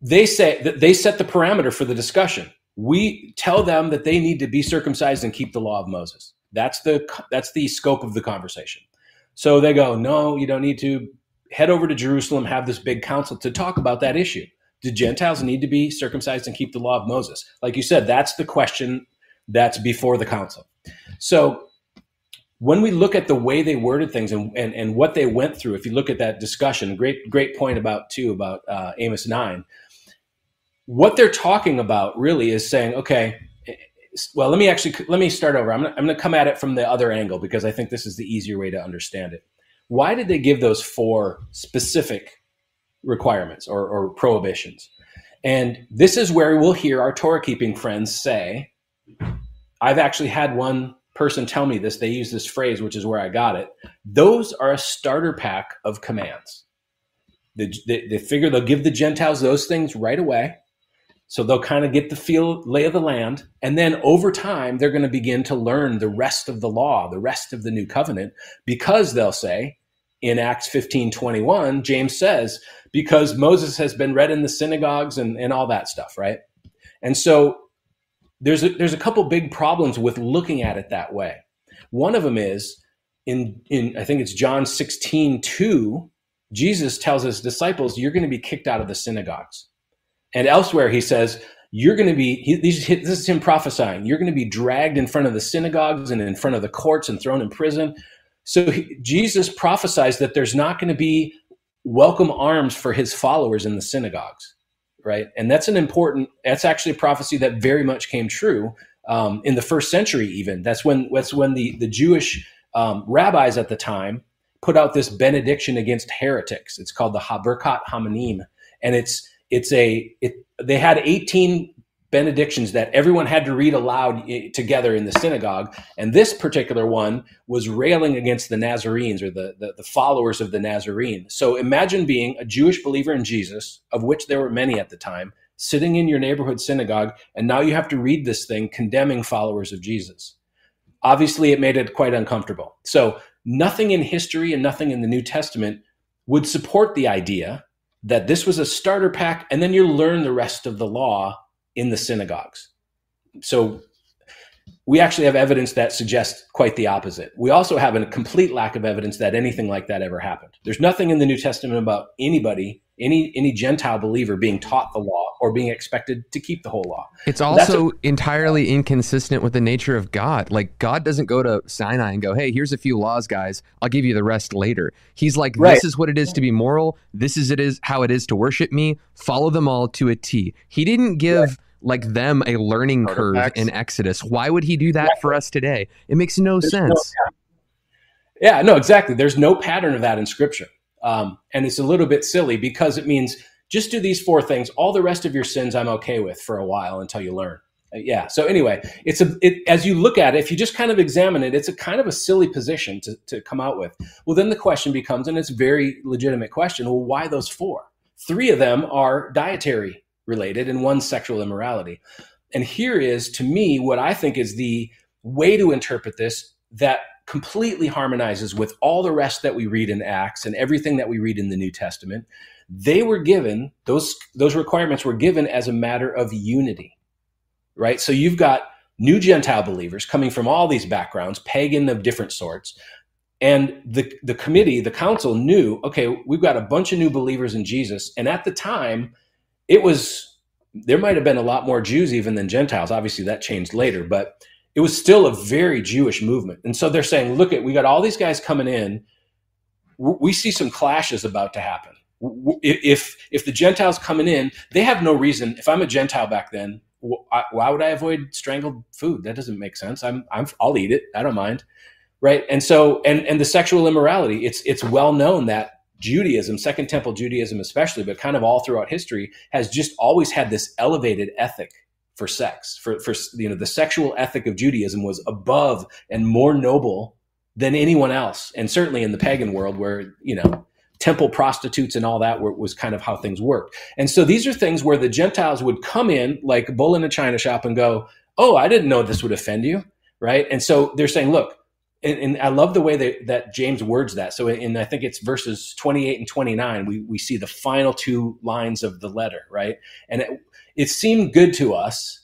they say that they set the parameter for the discussion. We tell them that they need to be circumcised and keep the law of Moses. That's the that's the scope of the conversation. So they go, no, you don't need to head over to Jerusalem, have this big council to talk about that issue. Do Gentiles need to be circumcised and keep the law of Moses? Like you said, that's the question that's before the council. So when we look at the way they worded things and, and, and what they went through, if you look at that discussion, great great point about too about uh, Amos nine. What they're talking about really is saying, okay, well, let me actually let me start over. I'm gonna, I'm going to come at it from the other angle because I think this is the easier way to understand it. Why did they give those four specific requirements or, or prohibitions? And this is where we'll hear our Torah keeping friends say, I've actually had one person tell me this. They use this phrase, which is where I got it. Those are a starter pack of commands. They, they, they figure they'll give the Gentiles those things right away so they'll kind of get the feel lay of the land. And then over time, they're going to begin to learn the rest of the law, the rest of the new covenant, because they'll say in Acts 15 21, James says, because Moses has been read in the synagogues and, and all that stuff, right? And so there's a, there's a couple big problems with looking at it that way. One of them is in, in I think it's John 16 2, Jesus tells his disciples, You're going to be kicked out of the synagogues. And elsewhere, he says, You're going to be, he, this is him prophesying, you're going to be dragged in front of the synagogues and in front of the courts and thrown in prison. So he, Jesus prophesies that there's not going to be welcome arms for his followers in the synagogues, right? And that's an important, that's actually a prophecy that very much came true um, in the first century, even. That's when, that's when the, the Jewish um, rabbis at the time put out this benediction against heretics. It's called the Haberkat Hamanim. And it's, it's a it, they had 18 benedictions that everyone had to read aloud eh, together in the synagogue. And this particular one was railing against the nazarenes or the, the, the followers of the nazarene. So imagine being a jewish believer in jesus of which there were many at the time sitting in your neighborhood synagogue and now you have to read this thing condemning followers of jesus. Obviously it made it quite uncomfortable. So nothing in history and nothing in the new testament would support the idea that this was a starter pack, and then you learn the rest of the law in the synagogues. So we actually have evidence that suggests quite the opposite. We also have a complete lack of evidence that anything like that ever happened. There's nothing in the New Testament about anybody, any any Gentile believer being taught the law or being expected to keep the whole law. It's also a, entirely inconsistent with the nature of God. Like God doesn't go to Sinai and go, "Hey, here's a few laws, guys. I'll give you the rest later." He's like, right. "This is what it is to be moral. This is it is how it is to worship me. Follow them all to a T." He didn't give right like them a learning curve in Exodus. Why would he do that for us today? It makes no There's sense. No, yeah, no, exactly. There's no pattern of that in Scripture, um, and it's a little bit silly because it means just do these four things. All the rest of your sins, I'm okay with for a while until you learn. Uh, yeah. So anyway, it's a it, as you look at it, if you just kind of examine it, it's a kind of a silly position to to come out with. Well, then the question becomes, and it's a very legitimate question. Well, why those four? Three of them are dietary related and one sexual immorality. And here is, to me, what I think is the way to interpret this that completely harmonizes with all the rest that we read in Acts and everything that we read in the New Testament. They were given, those, those requirements were given as a matter of unity, right? So you've got new Gentile believers coming from all these backgrounds, pagan of different sorts. And the, the committee, the council knew, okay, we've got a bunch of new believers in Jesus. And at the time, it was there might have been a lot more Jews even than Gentiles. Obviously, that changed later, but it was still a very Jewish movement. And so they're saying, look at we got all these guys coming in. We see some clashes about to happen. if if the Gentiles coming in, they have no reason. If I'm a Gentile back then, why would I avoid strangled food? That doesn't make sense. I'm, I'm I'll eat it. I don't mind, right? And so and and the sexual immorality. It's it's well known that Judaism, Second Temple Judaism especially, but kind of all throughout history, has just always had this elevated ethic for sex. For for you know the sexual ethic of Judaism was above and more noble than anyone else, and certainly in the pagan world where you know temple prostitutes and all that were, was kind of how things worked. And so these are things where the Gentiles would come in like bull in a china shop and go, "Oh, I didn't know this would offend you," right? And so they're saying, "Look." And, and I love the way that, that James words that. So, in I think it's verses 28 and 29, we, we see the final two lines of the letter, right? And it, it seemed good to us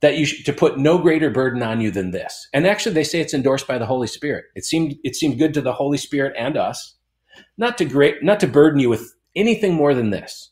that you should, to put no greater burden on you than this. And actually, they say it's endorsed by the Holy Spirit. It seemed it seemed good to the Holy Spirit and us not to great not to burden you with anything more than this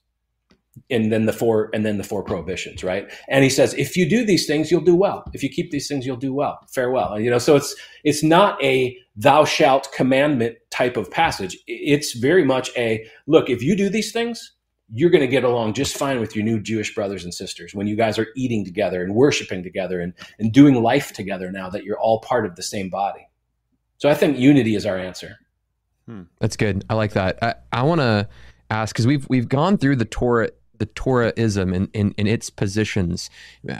and then the four and then the four prohibitions right? And he says if you do these things you'll do well. If you keep these things you'll do well. Farewell. You know so it's it's not a thou shalt commandment type of passage. It's very much a look if you do these things you're going to get along just fine with your new jewish brothers and sisters when you guys are eating together and worshiping together and, and doing life together now that you're all part of the same body. So i think unity is our answer. Hmm. That's good. I like that. I, I want to ask because we've we've gone through the Torah the Torahism in, in, in its positions.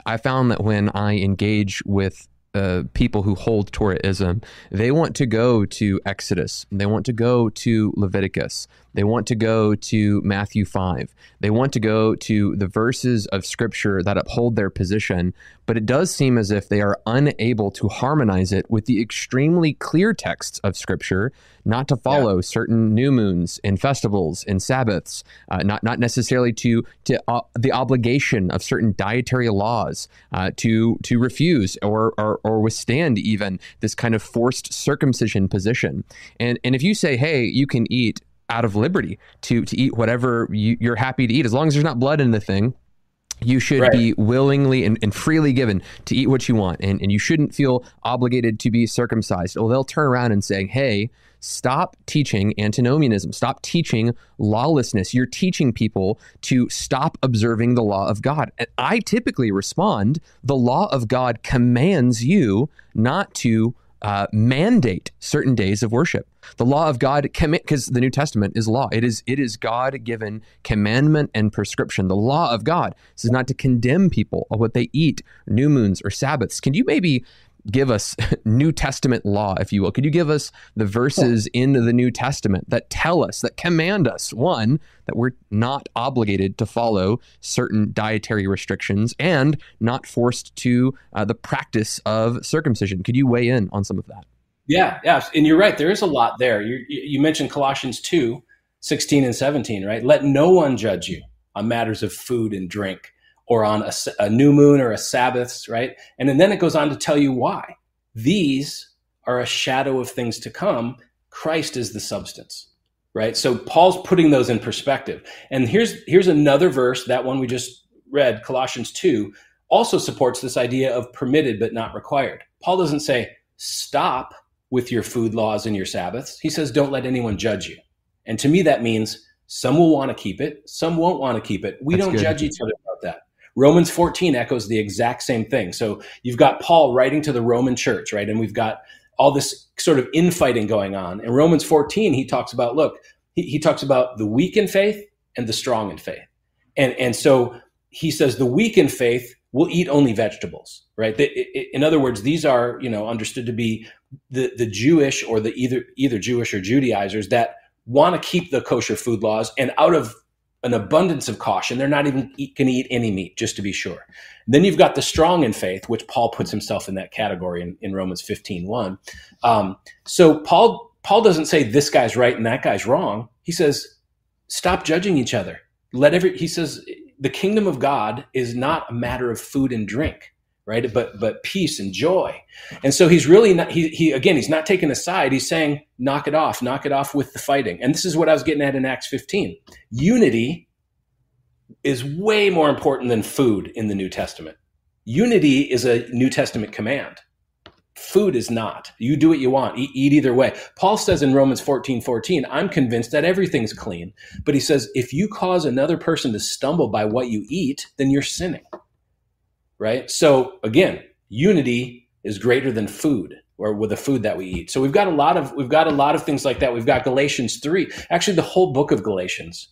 I found that when I engage with uh, people who hold Torahism, they want to go to Exodus, they want to go to Leviticus, they want to go to Matthew 5, they want to go to the verses of Scripture that uphold their position, but it does seem as if they are unable to harmonize it with the extremely clear texts of Scripture, not to follow yeah. certain new moons and festivals and Sabbaths, uh, not not necessarily to to uh, the obligation of certain dietary laws, uh, to to refuse or, or or withstand even this kind of forced circumcision position. And and if you say, hey, you can eat out of liberty to to eat whatever you, are happy to eat. As long as there's not blood in the thing you should right. be willingly and, and, freely given to eat what you want. And, and you shouldn't feel obligated to be circumcised. Well they'll turn around and say hey stop teaching antinomianism. Stop teaching lawlessness. You're teaching people to stop observing the law of god. And i typically respond the law of god commands you not to uh, mandate certain days of worship. The law of God commit because the New Testament is law. It is it is God given commandment and prescription. The law of God this is not to condemn people of what they eat, new moons or Sabbaths. Can you maybe give us [laughs] New Testament law, if you will? Could you give us the verses in the New Testament that tell us, that command us, one, that we're not obligated to follow certain dietary restrictions and not forced to uh, the practice of circumcision? Could you weigh in on some of that? Yeah, yeah. And you're right. There is a lot there. You, you mentioned Colossians 2 16 and 17, right? Let no one judge you on matters of food and drink or on a, a new moon or a Sabbath, right? And then it goes on to tell you why. These are a shadow of things to come. Christ is the substance, right? So Paul's putting those in perspective. And here's here's another verse, that one we just read, Colossians 2, also supports this idea of permitted but not required. Paul doesn't say stop with your food laws and your Sabbaths. He says don't let anyone judge you. And to me that means some will want to keep it, some won't want to keep it. We That's don't good. judge each other about that. Romans 14 echoes the exact same thing. So you've got Paul writing to the Roman church, right? And we've got all this sort of infighting going on. In Romans 14, he talks about, look, he, he talks about the weak in faith and the strong in faith. And, and so he says the weak in faith will eat only vegetables, right? in other words, these are, you know, understood to be the, the Jewish or the either, either Jewish or Judaizers that want to keep the kosher food laws and out of an abundance of caution. They're not even going to eat any meat, just to be sure. Then you've got the strong in faith, which Paul puts himself in that category in, in Romans 15 1. Um, so Paul, Paul doesn't say this guy's right and that guy's wrong. He says, stop judging each other. Let every, he says, the kingdom of God is not a matter of food and drink right? But but peace and joy. And so he's really not he, he again he's not taking a side. He's saying knock it off knock it off with the fighting. And this is what i was getting at in acts 15 unity is way more important than food in the new testament. Unity is a new testament command food is not. You do what you want, eat, eat, either way. Paul says in Romans 14 14, I'm convinced that everything's clean. But he says, if you cause another person to stumble by what you eat, then you're sinning. Right? So again, unity is greater than food or with the food that we eat. So we've got a lot of we've got a lot of things like that. We've got Galatians 3, actually the whole book of Galatians.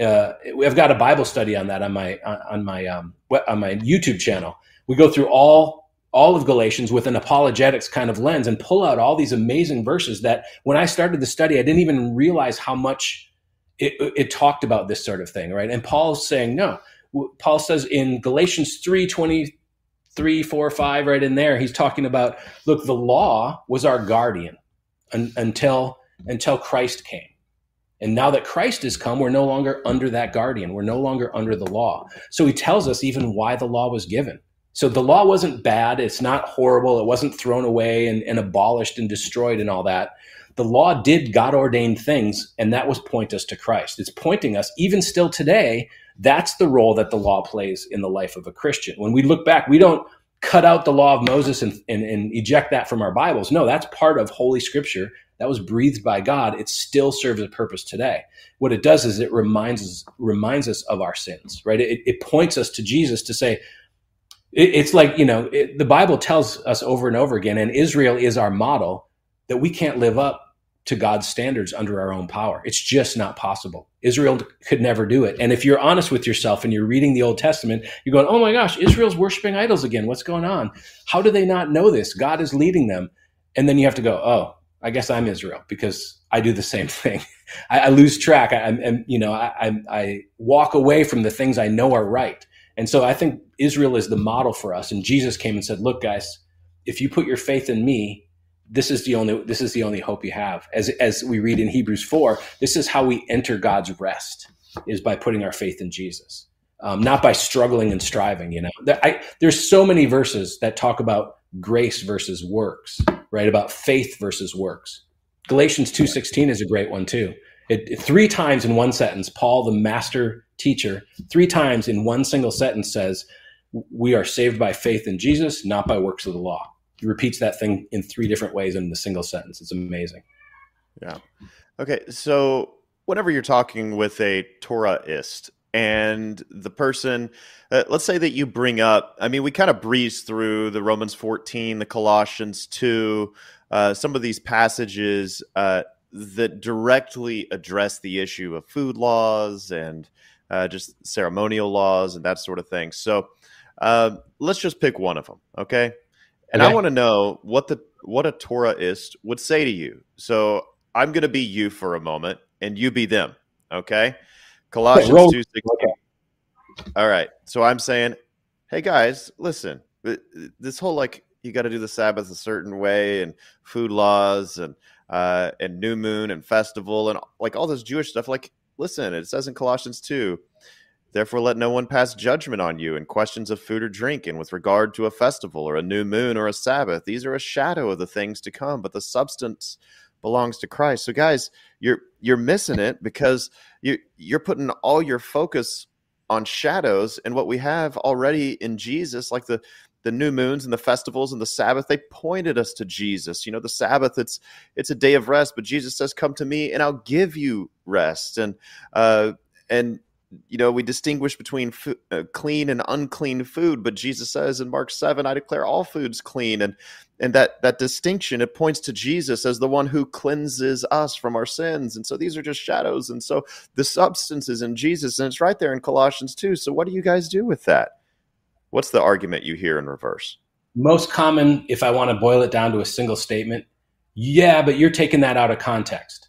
Uh, I've got a Bible study on that on my on my um, on my YouTube channel. We go through all all of Galatians with an apologetics kind of lens and pull out all these amazing verses that when I started the study, I didn't even realize how much it, it talked about this sort of thing, right? And Paul's saying, no. Paul says in Galatians 3 23, 4, 5, right in there, he's talking about, look, the law was our guardian un- until, until Christ came. And now that Christ has come, we're no longer under that guardian. We're no longer under the law. So he tells us even why the law was given so the law wasn't bad. It's not horrible. It wasn't thrown away and, and abolished and destroyed and all that. The law did God ordained things, and that was point us to Christ. It's pointing us, even still today, that's the role that the law plays in the life of a Christian. When we look back, we don't cut out the law of Moses and, and, and eject that from our Bibles. No, that's part of Holy Scripture that was breathed by God. It still serves a purpose today. What it does is it reminds us reminds us of our sins, right? It, it points us to Jesus to say, it, it's like, you know, it, the Bible tells us over and over again, and Israel is our model, that we can't live up to God's standards under our own power. It's just not possible. Israel could never do it. And if you're honest with yourself and you're reading the Old Testament, you're going, oh my gosh, Israel's worshiping idols again. What's going on? How do they not know this? God is leading them. And then you have to go, oh, I guess I'm Israel because I do the same [laughs] thing. I, I lose track. I, am you know, I, I walk away from the things I know are right. And so I think Israel is the model for us. And Jesus came and said, "Look, guys, if you put your faith in me, this is the only this is the only hope you have." As as we read in Hebrews four, this is how we enter God's rest is by putting our faith in Jesus, um, not by struggling and striving. You know, I, there's so many verses that talk about grace versus works, right? About faith versus works. Galatians two sixteen is a great one too. It, three times in one sentence, Paul, the master teacher, three times in one single sentence says, We are saved by faith in Jesus, not by works of the law. He repeats that thing in three different ways in the single sentence. It's amazing. Yeah. Okay. So, whenever you're talking with a Torahist, and the person uh, let's say that you bring up i mean we kind of breeze through the romans 14 the colossians 2 uh, some of these passages uh, that directly address the issue of food laws and uh, just ceremonial laws and that sort of thing. So uh, let's just pick one of them, okay? And okay. I want to know what the what a Torahist would say to you. So I'm going to be you for a moment, and you be them, okay? Colossians okay, two sixteen. Okay. All right. So I'm saying, hey guys, listen. This whole like you got to do the Sabbath a certain way and food laws and uh, and new moon and festival and like all this Jewish stuff. Like, listen, it says in Colossians 2, therefore let no one pass judgment on you in questions of food or drink and with regard to a festival or a new moon or a Sabbath. These are a shadow of the things to come, but the substance belongs to Christ. So guys, you're you're missing it because you you're putting all your focus on shadows and what we have already in Jesus, like the the new moons and the festivals and the sabbath they pointed us to jesus. You know the sabbath it's it's a day of rest but jesus says come to me and i'll give you rest. And uh and you know we distinguish between uh, clean and unclean food but jesus says in mark 7 i declare all foods clean. And and that that distinction it points to jesus as the one who cleanses us from our sins. And so these are just shadows. And so the substance is in jesus. And it's right there in colossians 2 so what do you guys do with that What's the argument you hear in reverse? Most common, if I want to boil it down to a single statement, yeah, but you're taking that out of context.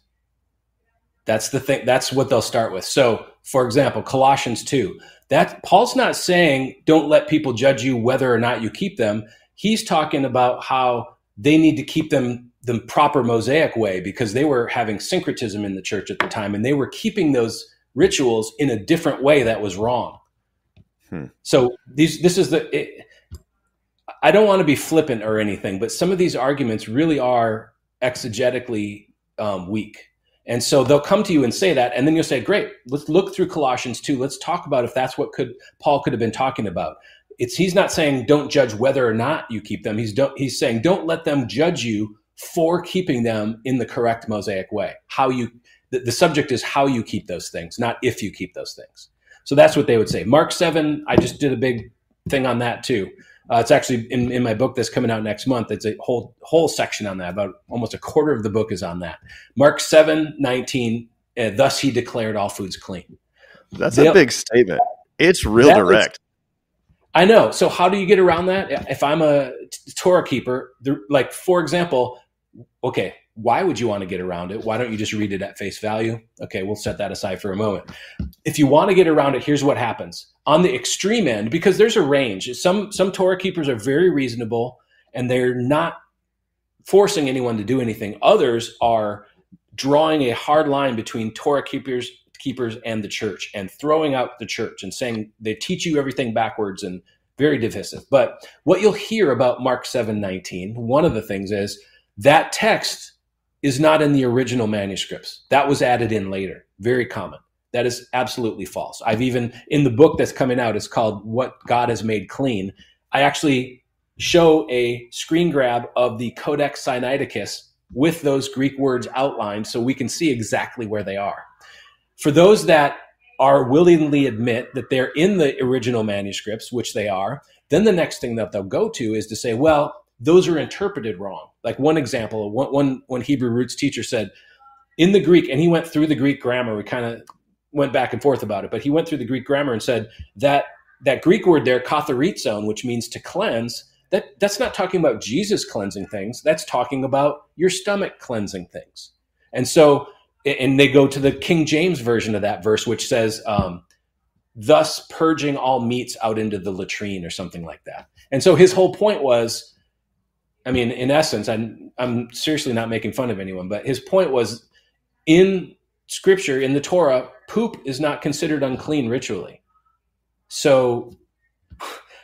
That's the thing. That's what they'll start with. So, for example, Colossians 2. That Paul's not saying don't let people judge you whether or not you keep them. He's talking about how they need to keep them the proper Mosaic way because they were having syncretism in the church at the time and they were keeping those rituals in a different way that was wrong. Hmm. So these this is the it, I don't want to be flippant or anything, but some of these arguments really are exegetically um, weak. And so they'll come to you and say that, and then you'll say, "Great, let's look through Colossians 2. Let's talk about if that's what could Paul could have been talking about." it's he's not saying don't judge whether or not you keep them. He's don't he's saying don't let them judge you for keeping them in the correct mosaic way. How you the, the subject is how you keep those things, not if you keep those things. So that's what they would say. Mark seven. I just did a big thing on that too. Uh, it's actually in, in my book that's coming out next month. It's a whole whole section on that. About almost a quarter of the book is on that. Mark seven nineteen. Uh, Thus he declared all foods clean. That's they, a big statement. It's real direct. I know. So how do you get around that? If I'm a Torah keeper, like for example, okay, why would you want to get around it? Why don't you just read it at face value? Okay, we'll set that aside for a moment. If you want to get around it, here's what happens. On the extreme end, because there's a range. Some some Torah keepers are very reasonable and they're not forcing anyone to do anything. Others are drawing a hard line between Torah keepers keepers and the church and throwing out the church and saying they teach you everything backwards and very divisive. But what you'll hear about Mark 7:19, one of the things is that text is not in the original manuscripts. That was added in later. Very common. That is absolutely false. I've even in the book that's coming out, it's called What God Has Made Clean. I actually show a screen grab of the Codex Sinaiticus with those Greek words outlined so we can see exactly where they are. For those that are willingly admit that they're in the original manuscripts, which they are, then the next thing that they'll go to is to say, well, those are interpreted wrong. Like one example, one, one, one Hebrew roots teacher said, in the Greek, and he went through the Greek grammar, we kind of went back and forth about it, but he went through the Greek grammar and said that that Greek word there, katharizon, which means to cleanse, that, that's not talking about Jesus cleansing things. That's talking about your stomach cleansing things. And so, and they go to the King James version of that verse, which says, um, thus purging all meats out into the latrine or something like that. And so his whole point was I mean, in essence, I'm, I'm seriously not making fun of anyone, but his point was in scripture, in the Torah, poop is not considered unclean ritually. So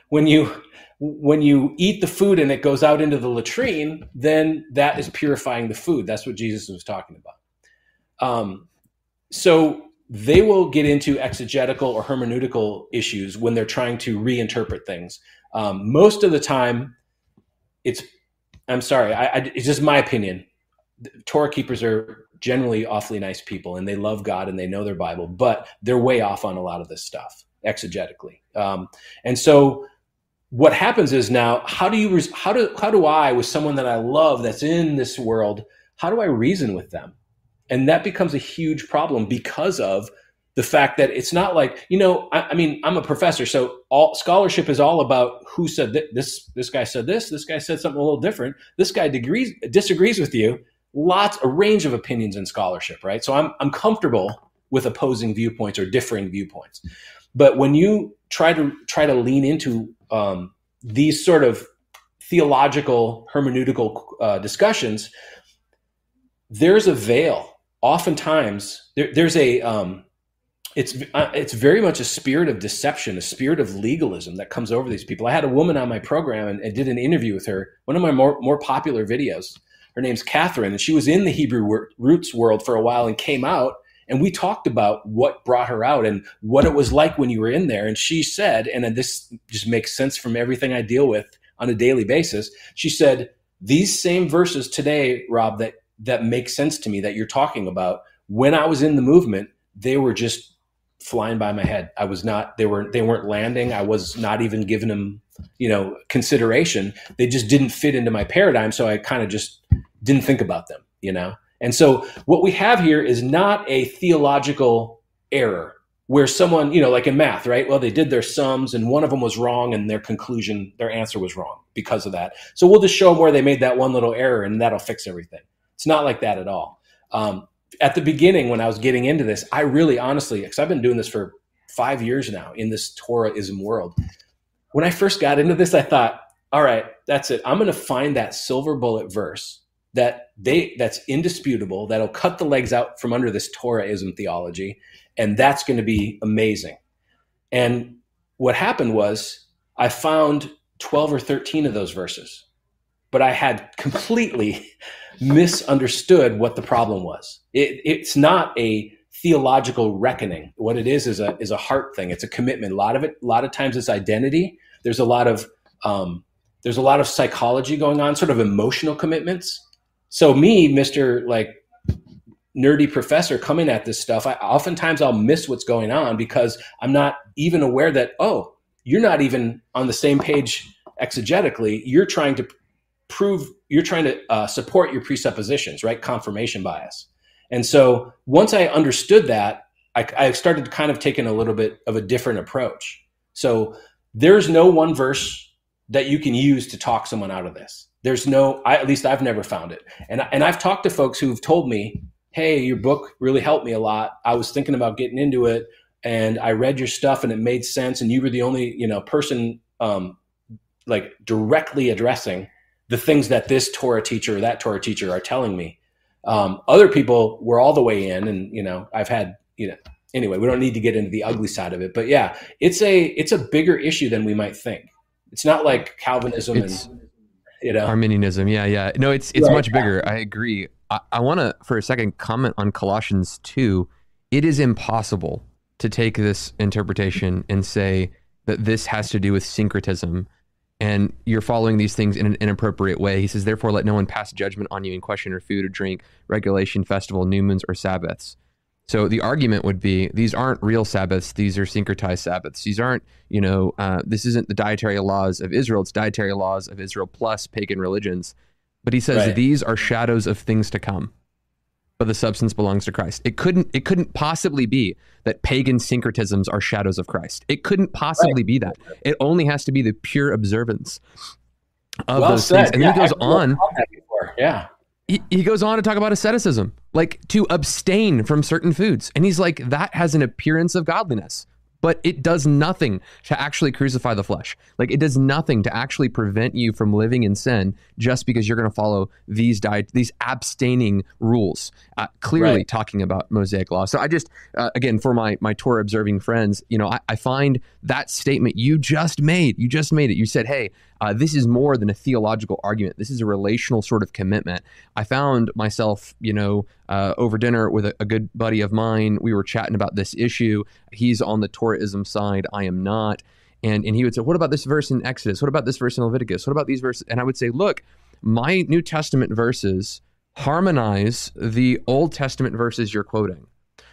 when you when you eat the food and it goes out into the latrine, then that is purifying the food. That's what Jesus was talking about. Um, so they will get into exegetical or hermeneutical issues when they're trying to reinterpret things. Um, most of the time, it's I'm sorry. I, I, it's just my opinion. Torah keepers are generally awfully nice people, and they love God and they know their Bible, but they're way off on a lot of this stuff exegetically. Um, and so, what happens is now, how do you how do how do I, with someone that I love that's in this world, how do I reason with them? And that becomes a huge problem because of the fact that it's not like you know I, I, mean i'm a professor so all scholarship is all about who said th- this this guy said this this guy said something a little different. This guy degrees, disagrees with you. Lots a range of opinions in scholarship right? So i'm i'm comfortable with opposing viewpoints or differing viewpoints. But when you try to try to lean into um, these sort of theological hermeneutical uh, discussions there's a veil. Oftentimes there, there's a um, it's uh, it's very much a spirit of deception, a spirit of legalism that comes over these people. I had a woman on my program and, and did an interview with her. One of my more more popular videos. Her name's Catherine, and she was in the Hebrew roots world for a while and came out. And we talked about what brought her out and what it was like when you were in there. And she said, and this just makes sense from everything I deal with on a daily basis. She said, "These same verses today, Rob, that that make sense to me that you're talking about. When I was in the movement, they were just flying by my head. I was not they were they weren't landing. I was not even giving them, you know, consideration. They just didn't fit into my paradigm, so I kind of just didn't think about them, you know. And so what we have here is not a theological error where someone, you know, like in math, right? Well, they did their sums and one of them was wrong and their conclusion, their answer was wrong because of that. So we'll just show them where they made that one little error and that'll fix everything. It's not like that at all. Um, at the beginning when I was getting into this, I really honestly, because I've been doing this for five years now in this Torahism world. When I first got into this, I thought, all right, that's it. I'm going to find that silver bullet verse that they that's indisputable that'll cut the legs out from under this Torahism theology, and that's going to be amazing. And what happened was I found 12 or 13 of those verses, but I had completely [laughs] misunderstood what the problem was. It, it's not a theological reckoning. What it is is a is a heart thing. It's a commitment. A lot of it, a lot of times, it's identity. there's a lot of um, there's a lot of psychology going on, sort of emotional commitments. So me, Mister like nerdy professor coming at this stuff, I oftentimes I'll miss what's going on because I'm not even aware that oh, you're not even on the same page exegetically. You're trying to prove you're trying to uh, support your presuppositions, right? Confirmation bias. And so once I understood that, I, I started kind of taking a little bit of a different approach. So there's no one verse that you can use to talk someone out of this. There's no, I, at least I've never found it. And, and I've talked to folks who've told me, hey, your book really helped me a lot. I was thinking about getting into it and I read your stuff and it made sense. And you were the only, you know, person um, like directly addressing the things that this Torah teacher or that Torah teacher are telling me. Um, other people were all the way in, and you know, I've had you know. Anyway, we don't need to get into the ugly side of it, but yeah, it's a it's a bigger issue than we might think. It's not like Calvinism it's and you know Arminianism. Yeah, yeah. No, it's it's right. much bigger. I agree. I, I want to for a second comment on Colossians two. It is impossible to take this interpretation and say that this has to do with syncretism and you're following these things in an inappropriate way. He says, therefore, let no one pass judgment on you in question or food or drink, regulation, festival, new moons, or Sabbaths. So the argument would be these aren't real Sabbaths; these are syncretized Sabbaths. These aren't, you know, uh, this isn't the dietary laws of Israel; it's dietary laws of Israel plus pagan religions. But he says right. these are shadows of things to come but the substance belongs to Christ. It couldn't it couldn't possibly be that pagan syncretisms are shadows of Christ. It couldn't possibly right. be that. It only has to be the pure observance of well those said. things. And yeah, then he goes on. Yeah. He, he goes on to talk about asceticism, like to abstain from certain foods. And he's like, that has an appearance of godliness but it does nothing to actually crucify the flesh. Like it does nothing to actually prevent you from living in sin just because you're going to follow these diet these abstaining rules. Uh, clearly right. talking about Mosaic law. So I just uh, again for my my Torah observing friends, you know, I, I, find that statement you just made. You just made it. You said, "Hey, uh, this is more than a theological argument. This is a relational sort of commitment." I found myself, you know, uh, over dinner with a, a, good buddy of mine. We were chatting about this issue. He's on the Torahism side. I am not. And, and he would say, What about this verse in Exodus? What about this verse in Leviticus? What about these verses? And I would say, Look, my New Testament verses harmonize the Old Testament verses you're quoting.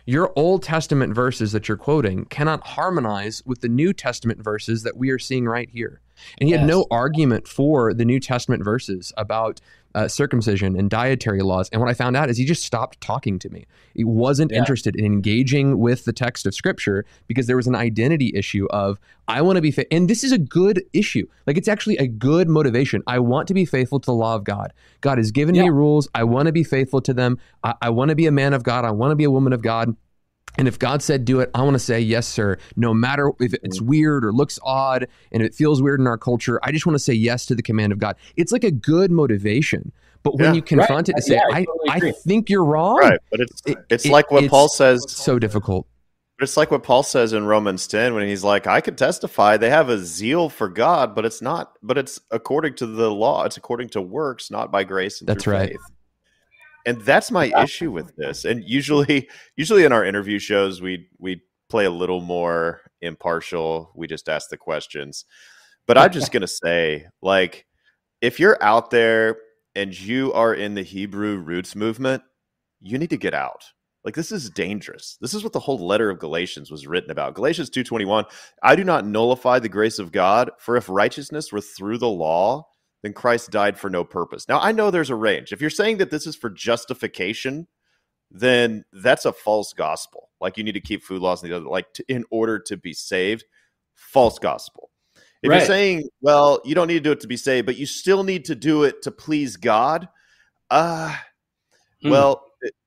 Your Old Testament verses that you're quoting cannot harmonize with the New Testament verses that we are seeing right here. And he yes. had no argument for the New Testament verses about uh, circumcision and dietary laws. And what I found out is he just stopped talking to me. He wasn't yeah. interested in engaging with the text of Scripture because there was an identity issue of I want to be faithful. And this is a good issue. Like it's actually a good motivation. I want to be faithful to the law of God. God has given yeah. me rules. I want to be faithful to them. I, I want to be a man of God. I want to be a woman of God. And if God said do it, I want to say yes, sir. No matter if it's mm. weird or looks odd and it feels weird in our culture, I just want to say yes to the command of God. It's like a good motivation. But when yeah, you confront right. it and say, yeah, I, I, totally I, think you're wrong. Right. But it's it, it's it, like what Paul says. So difficult. But it's like what Paul says in Romans 10 when he's like, I could testify they have a zeal for God, but it's not, but it's according to the law. It's according to works, not by grace and That's right. Faith and that's my yeah. issue with this and usually [laughs] usually in our interview shows we we play a little more impartial we just ask the questions. But i'm just [laughs] going to say like if you're out there and you are in the hebrew roots movement you need to get out. Like this is dangerous. This is what the whole letter of galatians was written about. Galatians 2.21 i do not nullify the grace of god for if righteousness were through the law then Christ died for no purpose. Now, I know there's a range. If you're saying that this is for justification, then that's a false gospel. Like you need to keep food laws and the other, like to, in order to be saved, false gospel. If right. you're saying, well, you don't need to do it to be saved, but you still need to do it to please God, uh, hmm. well,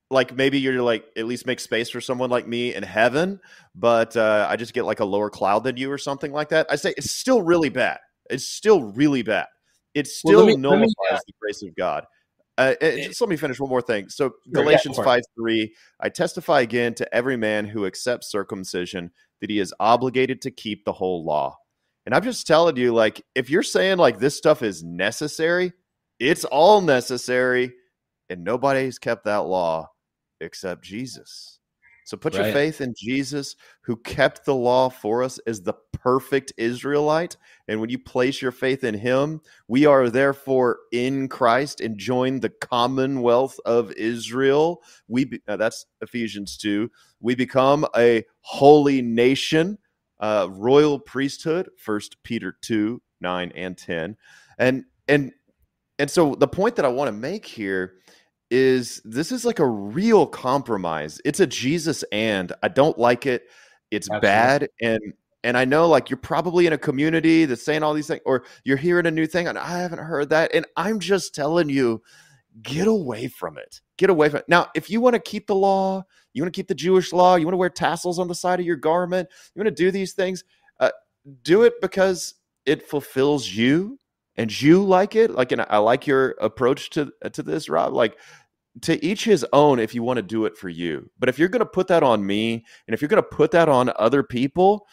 like maybe you're like at least make space for someone like me in heaven, but uh, I just get like a lower cloud than you or something like that. I say it's still really bad. It's still really bad it still well, me, nullifies me, uh, the grace of God. Uh, just let me finish one more thing. So Galatians five three, I testify again to every man who accepts circumcision that he is obligated to keep the whole law. And I'm just telling you, like, if you're saying like this stuff is necessary, it's all necessary, and nobody's kept that law except Jesus. So put Right. your faith in Jesus, who kept the law for us as the perfect Israelite. And when you place your faith in him, we are therefore in Christ, and join the commonwealth of Israel. We be, uh, that's Ephesians 2. We become a holy nation, uh, royal priesthood, First Peter 2, 9 and 10. And and and so the point that I want to make here is this is like a real compromise. It's a Jesus and I don't like it. It's Absolutely. bad and and I know like you're probably in a community that's saying all these things or you're hearing a new thing and I haven't heard that and I'm just telling you get away from it. Get away from it. Now, if you want to keep the law, you want to keep the Jewish law, you want to wear tassels on the side of your garment, you want to do these things, uh, do it because it fulfills you and you like it like and i like your approach to to this rob like to each his own if you want to do it for you but if you're going to put that on me and if you're going to put that on other people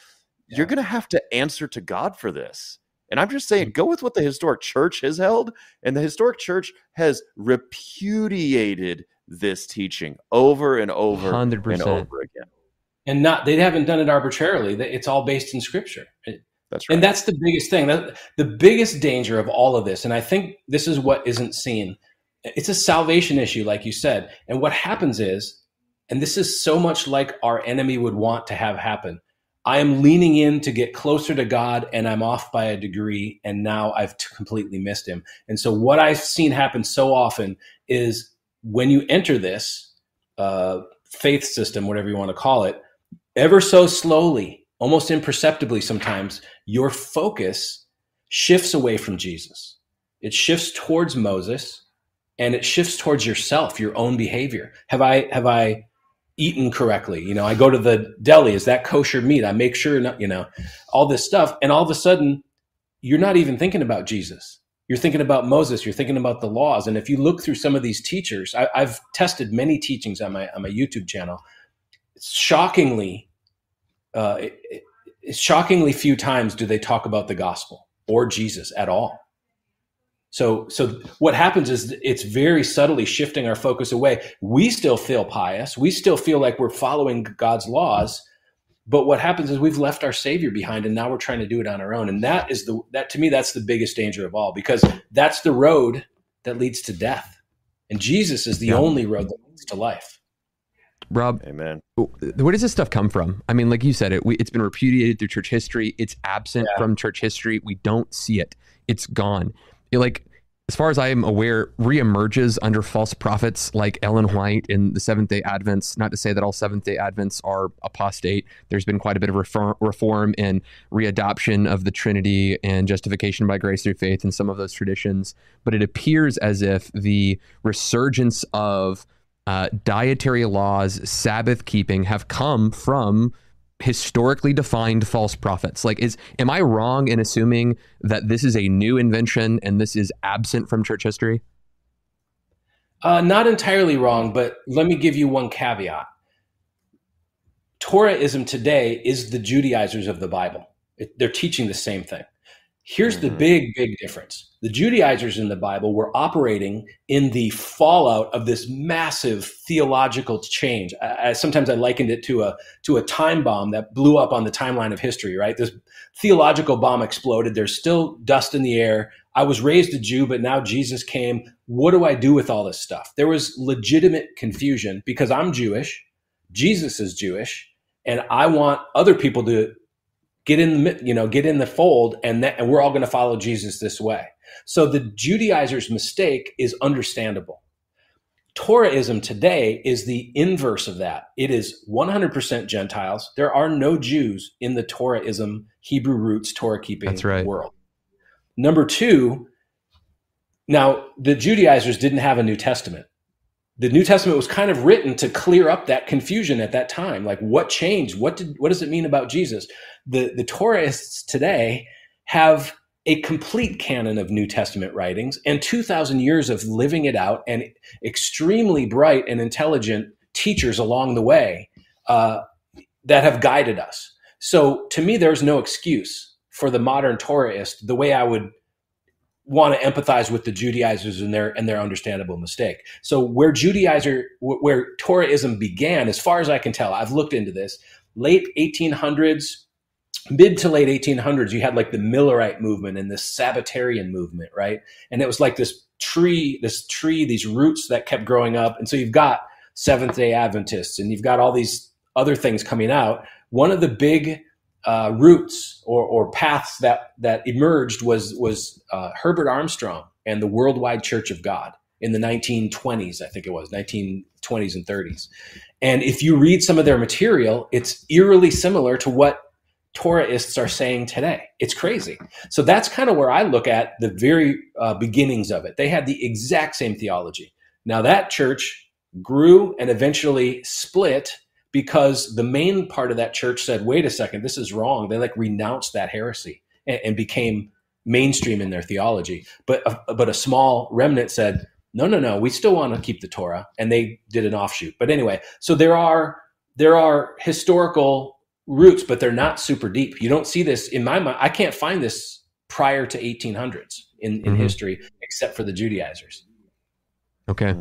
Yeah. you're going to have to answer to god for this and i'm just saying mm. go with what the historic church has held and the historic church has repudiated this teaching over and over and 100%. over again and not they haven't done it arbitrarily. It's all based in scripture. It- that's right And that's the biggest thing. That, the biggest danger of all of this, and I think this is what isn't seen. It's a salvation issue, like you said. And what happens is, and this is so much like our enemy would want to have happen. I am leaning in to get closer to God, and I'm off by a degree, and now I've t- completely missed Him. And so, what I've seen happen so often is when you enter this uh, faith system, whatever you want to call it, ever so slowly, almost imperceptibly sometimes, your focus shifts away from Jesus. It shifts towards Moses and it shifts towards yourself, your own behavior. Have I have I eaten correctly? You know, I go to the deli, is that kosher meat? I make sure not, you know, all this stuff and all of a sudden you're not even thinking about Jesus. You're thinking about Moses. You're thinking about the laws. And if you look through some of these teachers, I, I've tested many teachings on my on my YouTube channel. Shockingly, uh, it- it- shockingly few times do they talk about the gospel or Jesus at all. So, so what happens is it's very subtly shifting our focus away. We still feel pious. We still feel like we're following God's laws. But what happens is we've left our Savior behind, and now we're trying to do it on our own. And that is the that to me that's the biggest danger of all because that's the road that leads to death, and Jesus is the Yeah. only road that leads to life. Rob, amen where does this stuff come from? I mean, like you said, it we, it's been repudiated through church history. It's absent Yeah. from church history. We don't see it. It's gone. It, like as far as I am aware, reemerges under false prophets like Ellen White in the Seventh Day Advents. Not to say that all Seventh Day Advents are apostate. There's been quite a bit of reform, reform and readoption of the Trinity and justification by grace through faith in some of those traditions. But it appears as if the resurgence of uh, dietary laws, Sabbath keeping have come from historically defined false prophets. Like, is am I wrong in assuming that this is a new invention and this is absent from church history? Uh, not entirely wrong, but let me give you one caveat. Torahism today is the Judaizers of the Bible. It, they're teaching the same thing. Here's the Mhm. big, big difference. The Judaizers in the Bible were operating in the fallout of this massive theological change. I, I, sometimes I likened it to a to a time bomb that blew up on the timeline of history. Right, this theological bomb exploded. There's still dust in the air. I was raised a Jew, but now Jesus came. What do I do with all this stuff? There was legitimate confusion because I'm Jewish, Jesus is Jewish, and I want other people to get in the you know get in the fold, and that, and we're all going to follow Jesus this way. So the Judaizers' mistake is understandable. Torahism today is the inverse of that. It is 100% Gentiles. There are no Jews in the Torahism, Hebrew roots, Torah keeping That's right. world. Number two, now the Judaizers didn't have a New Testament. The New Testament was kind of written to clear up that confusion at that time. Like what changed? What did what does it mean about Jesus? The the Torahists today have a complete canon of New Testament writings and 2,000 years of living it out and extremely bright and intelligent teachers along the way uh, that have guided us. So to me, there's no excuse for the modern Torahist, the way I would want to empathize with the Judaizers and their and their understandable mistake. So where Judaizer where Torahism began, as far as I can tell, I've looked into this, late 1800s, mid to late 1800s, you had like the Millerite movement and the Sabbatarian movement, right? And it was like this tree, this tree, these roots that kept growing up. And so you've got Seventh Day Adventists, and you've got all these other things coming out. One of the big uh, routes or, or paths that that emerged was was uh, Herbert Armstrong and the Worldwide Church of God in the 1920s, I think it was 1920s and 30s. And if you read some of their material, it's eerily similar to what Torahists are saying today. It's crazy. So that's kind of where I look at the very uh, beginnings of it. They had the exact same theology. Now that church grew and eventually split because the main part of that church said, wait a second, this is wrong. They like renounced that heresy and, and became mainstream in their theology. But a, but a small remnant said, no, no, no, we still want to keep the Torah, and they did an offshoot. But anyway, so there are there are historical roots, but they're not super deep. You don't see this in my mind. I can't find this prior to 1800s in, in mm-hmm. history, except for the Judaizers. Okay,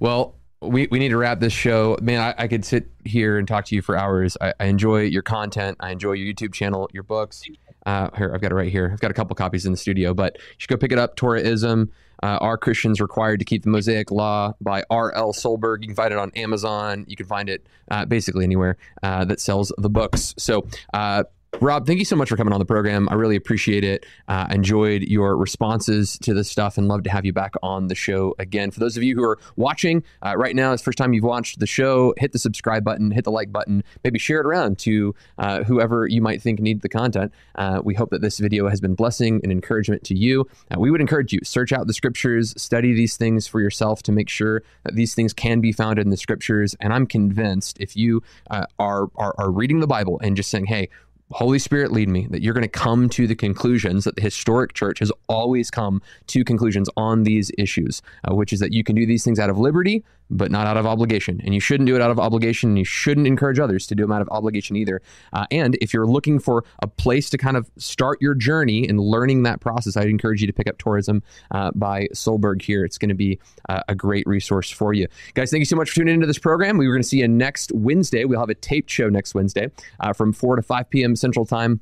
well, we, we need to wrap this show. Man, I, I could sit here and talk to you for hours. I, I, enjoy your content. I enjoy your YouTube channel, your books. Uh, here, I've got it right here. I've got a couple copies in the studio, but you should go pick it up. Torahism. Uh, are Christians required to keep the Mosaic Law by R.L. Solberg? You can find it on Amazon. You can find it uh, basically anywhere uh, that sells the books. So uh, Rob, thank you so much for coming on the program. I really appreciate it. Uh, enjoyed your responses to this stuff and love to have you back on the show again. For those of you who are watching uh, right now, it's first time you've watched the show, hit the subscribe button, hit the like button, maybe share it around to uh, whoever you might think need the content. Uh, we hope that this video has been blessing and encouragement to you. Uh, we would encourage you, search out the scriptures, study these things for yourself to make sure that these things can be found in the scriptures. And I'm convinced if you uh, are, are, are reading the Bible and just saying, hey, Holy Spirit lead me, that you're going to come to the conclusions that the historic church has always come to conclusions on these issues, uh, which is that you can do these things out of liberty, but not out of obligation. And you shouldn't do it out of obligation. And you shouldn't encourage others to do them out of obligation either. Uh, and if you're looking for a place to kind of start your journey in learning that process, I'd encourage you to pick up Torahism uh, by Solberg here. It's going to be uh, a great resource for you. Guys, thank you so much for tuning into this program. We are going to see you next Wednesday. We'll have a taped show next Wednesday uh, from 4 to 5 p.m. Central Time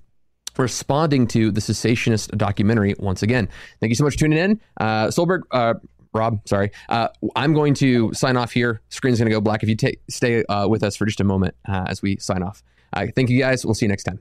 responding to the cessationist documentary once again. Thank you so much for tuning in. Uh, Solberg, uh, Rob, sorry. Uh, I'm going to sign off here. Screen's going to go black. If you t- stay uh, with us for just a moment uh, as we sign off. Uh, thank you guys. We'll see you next time.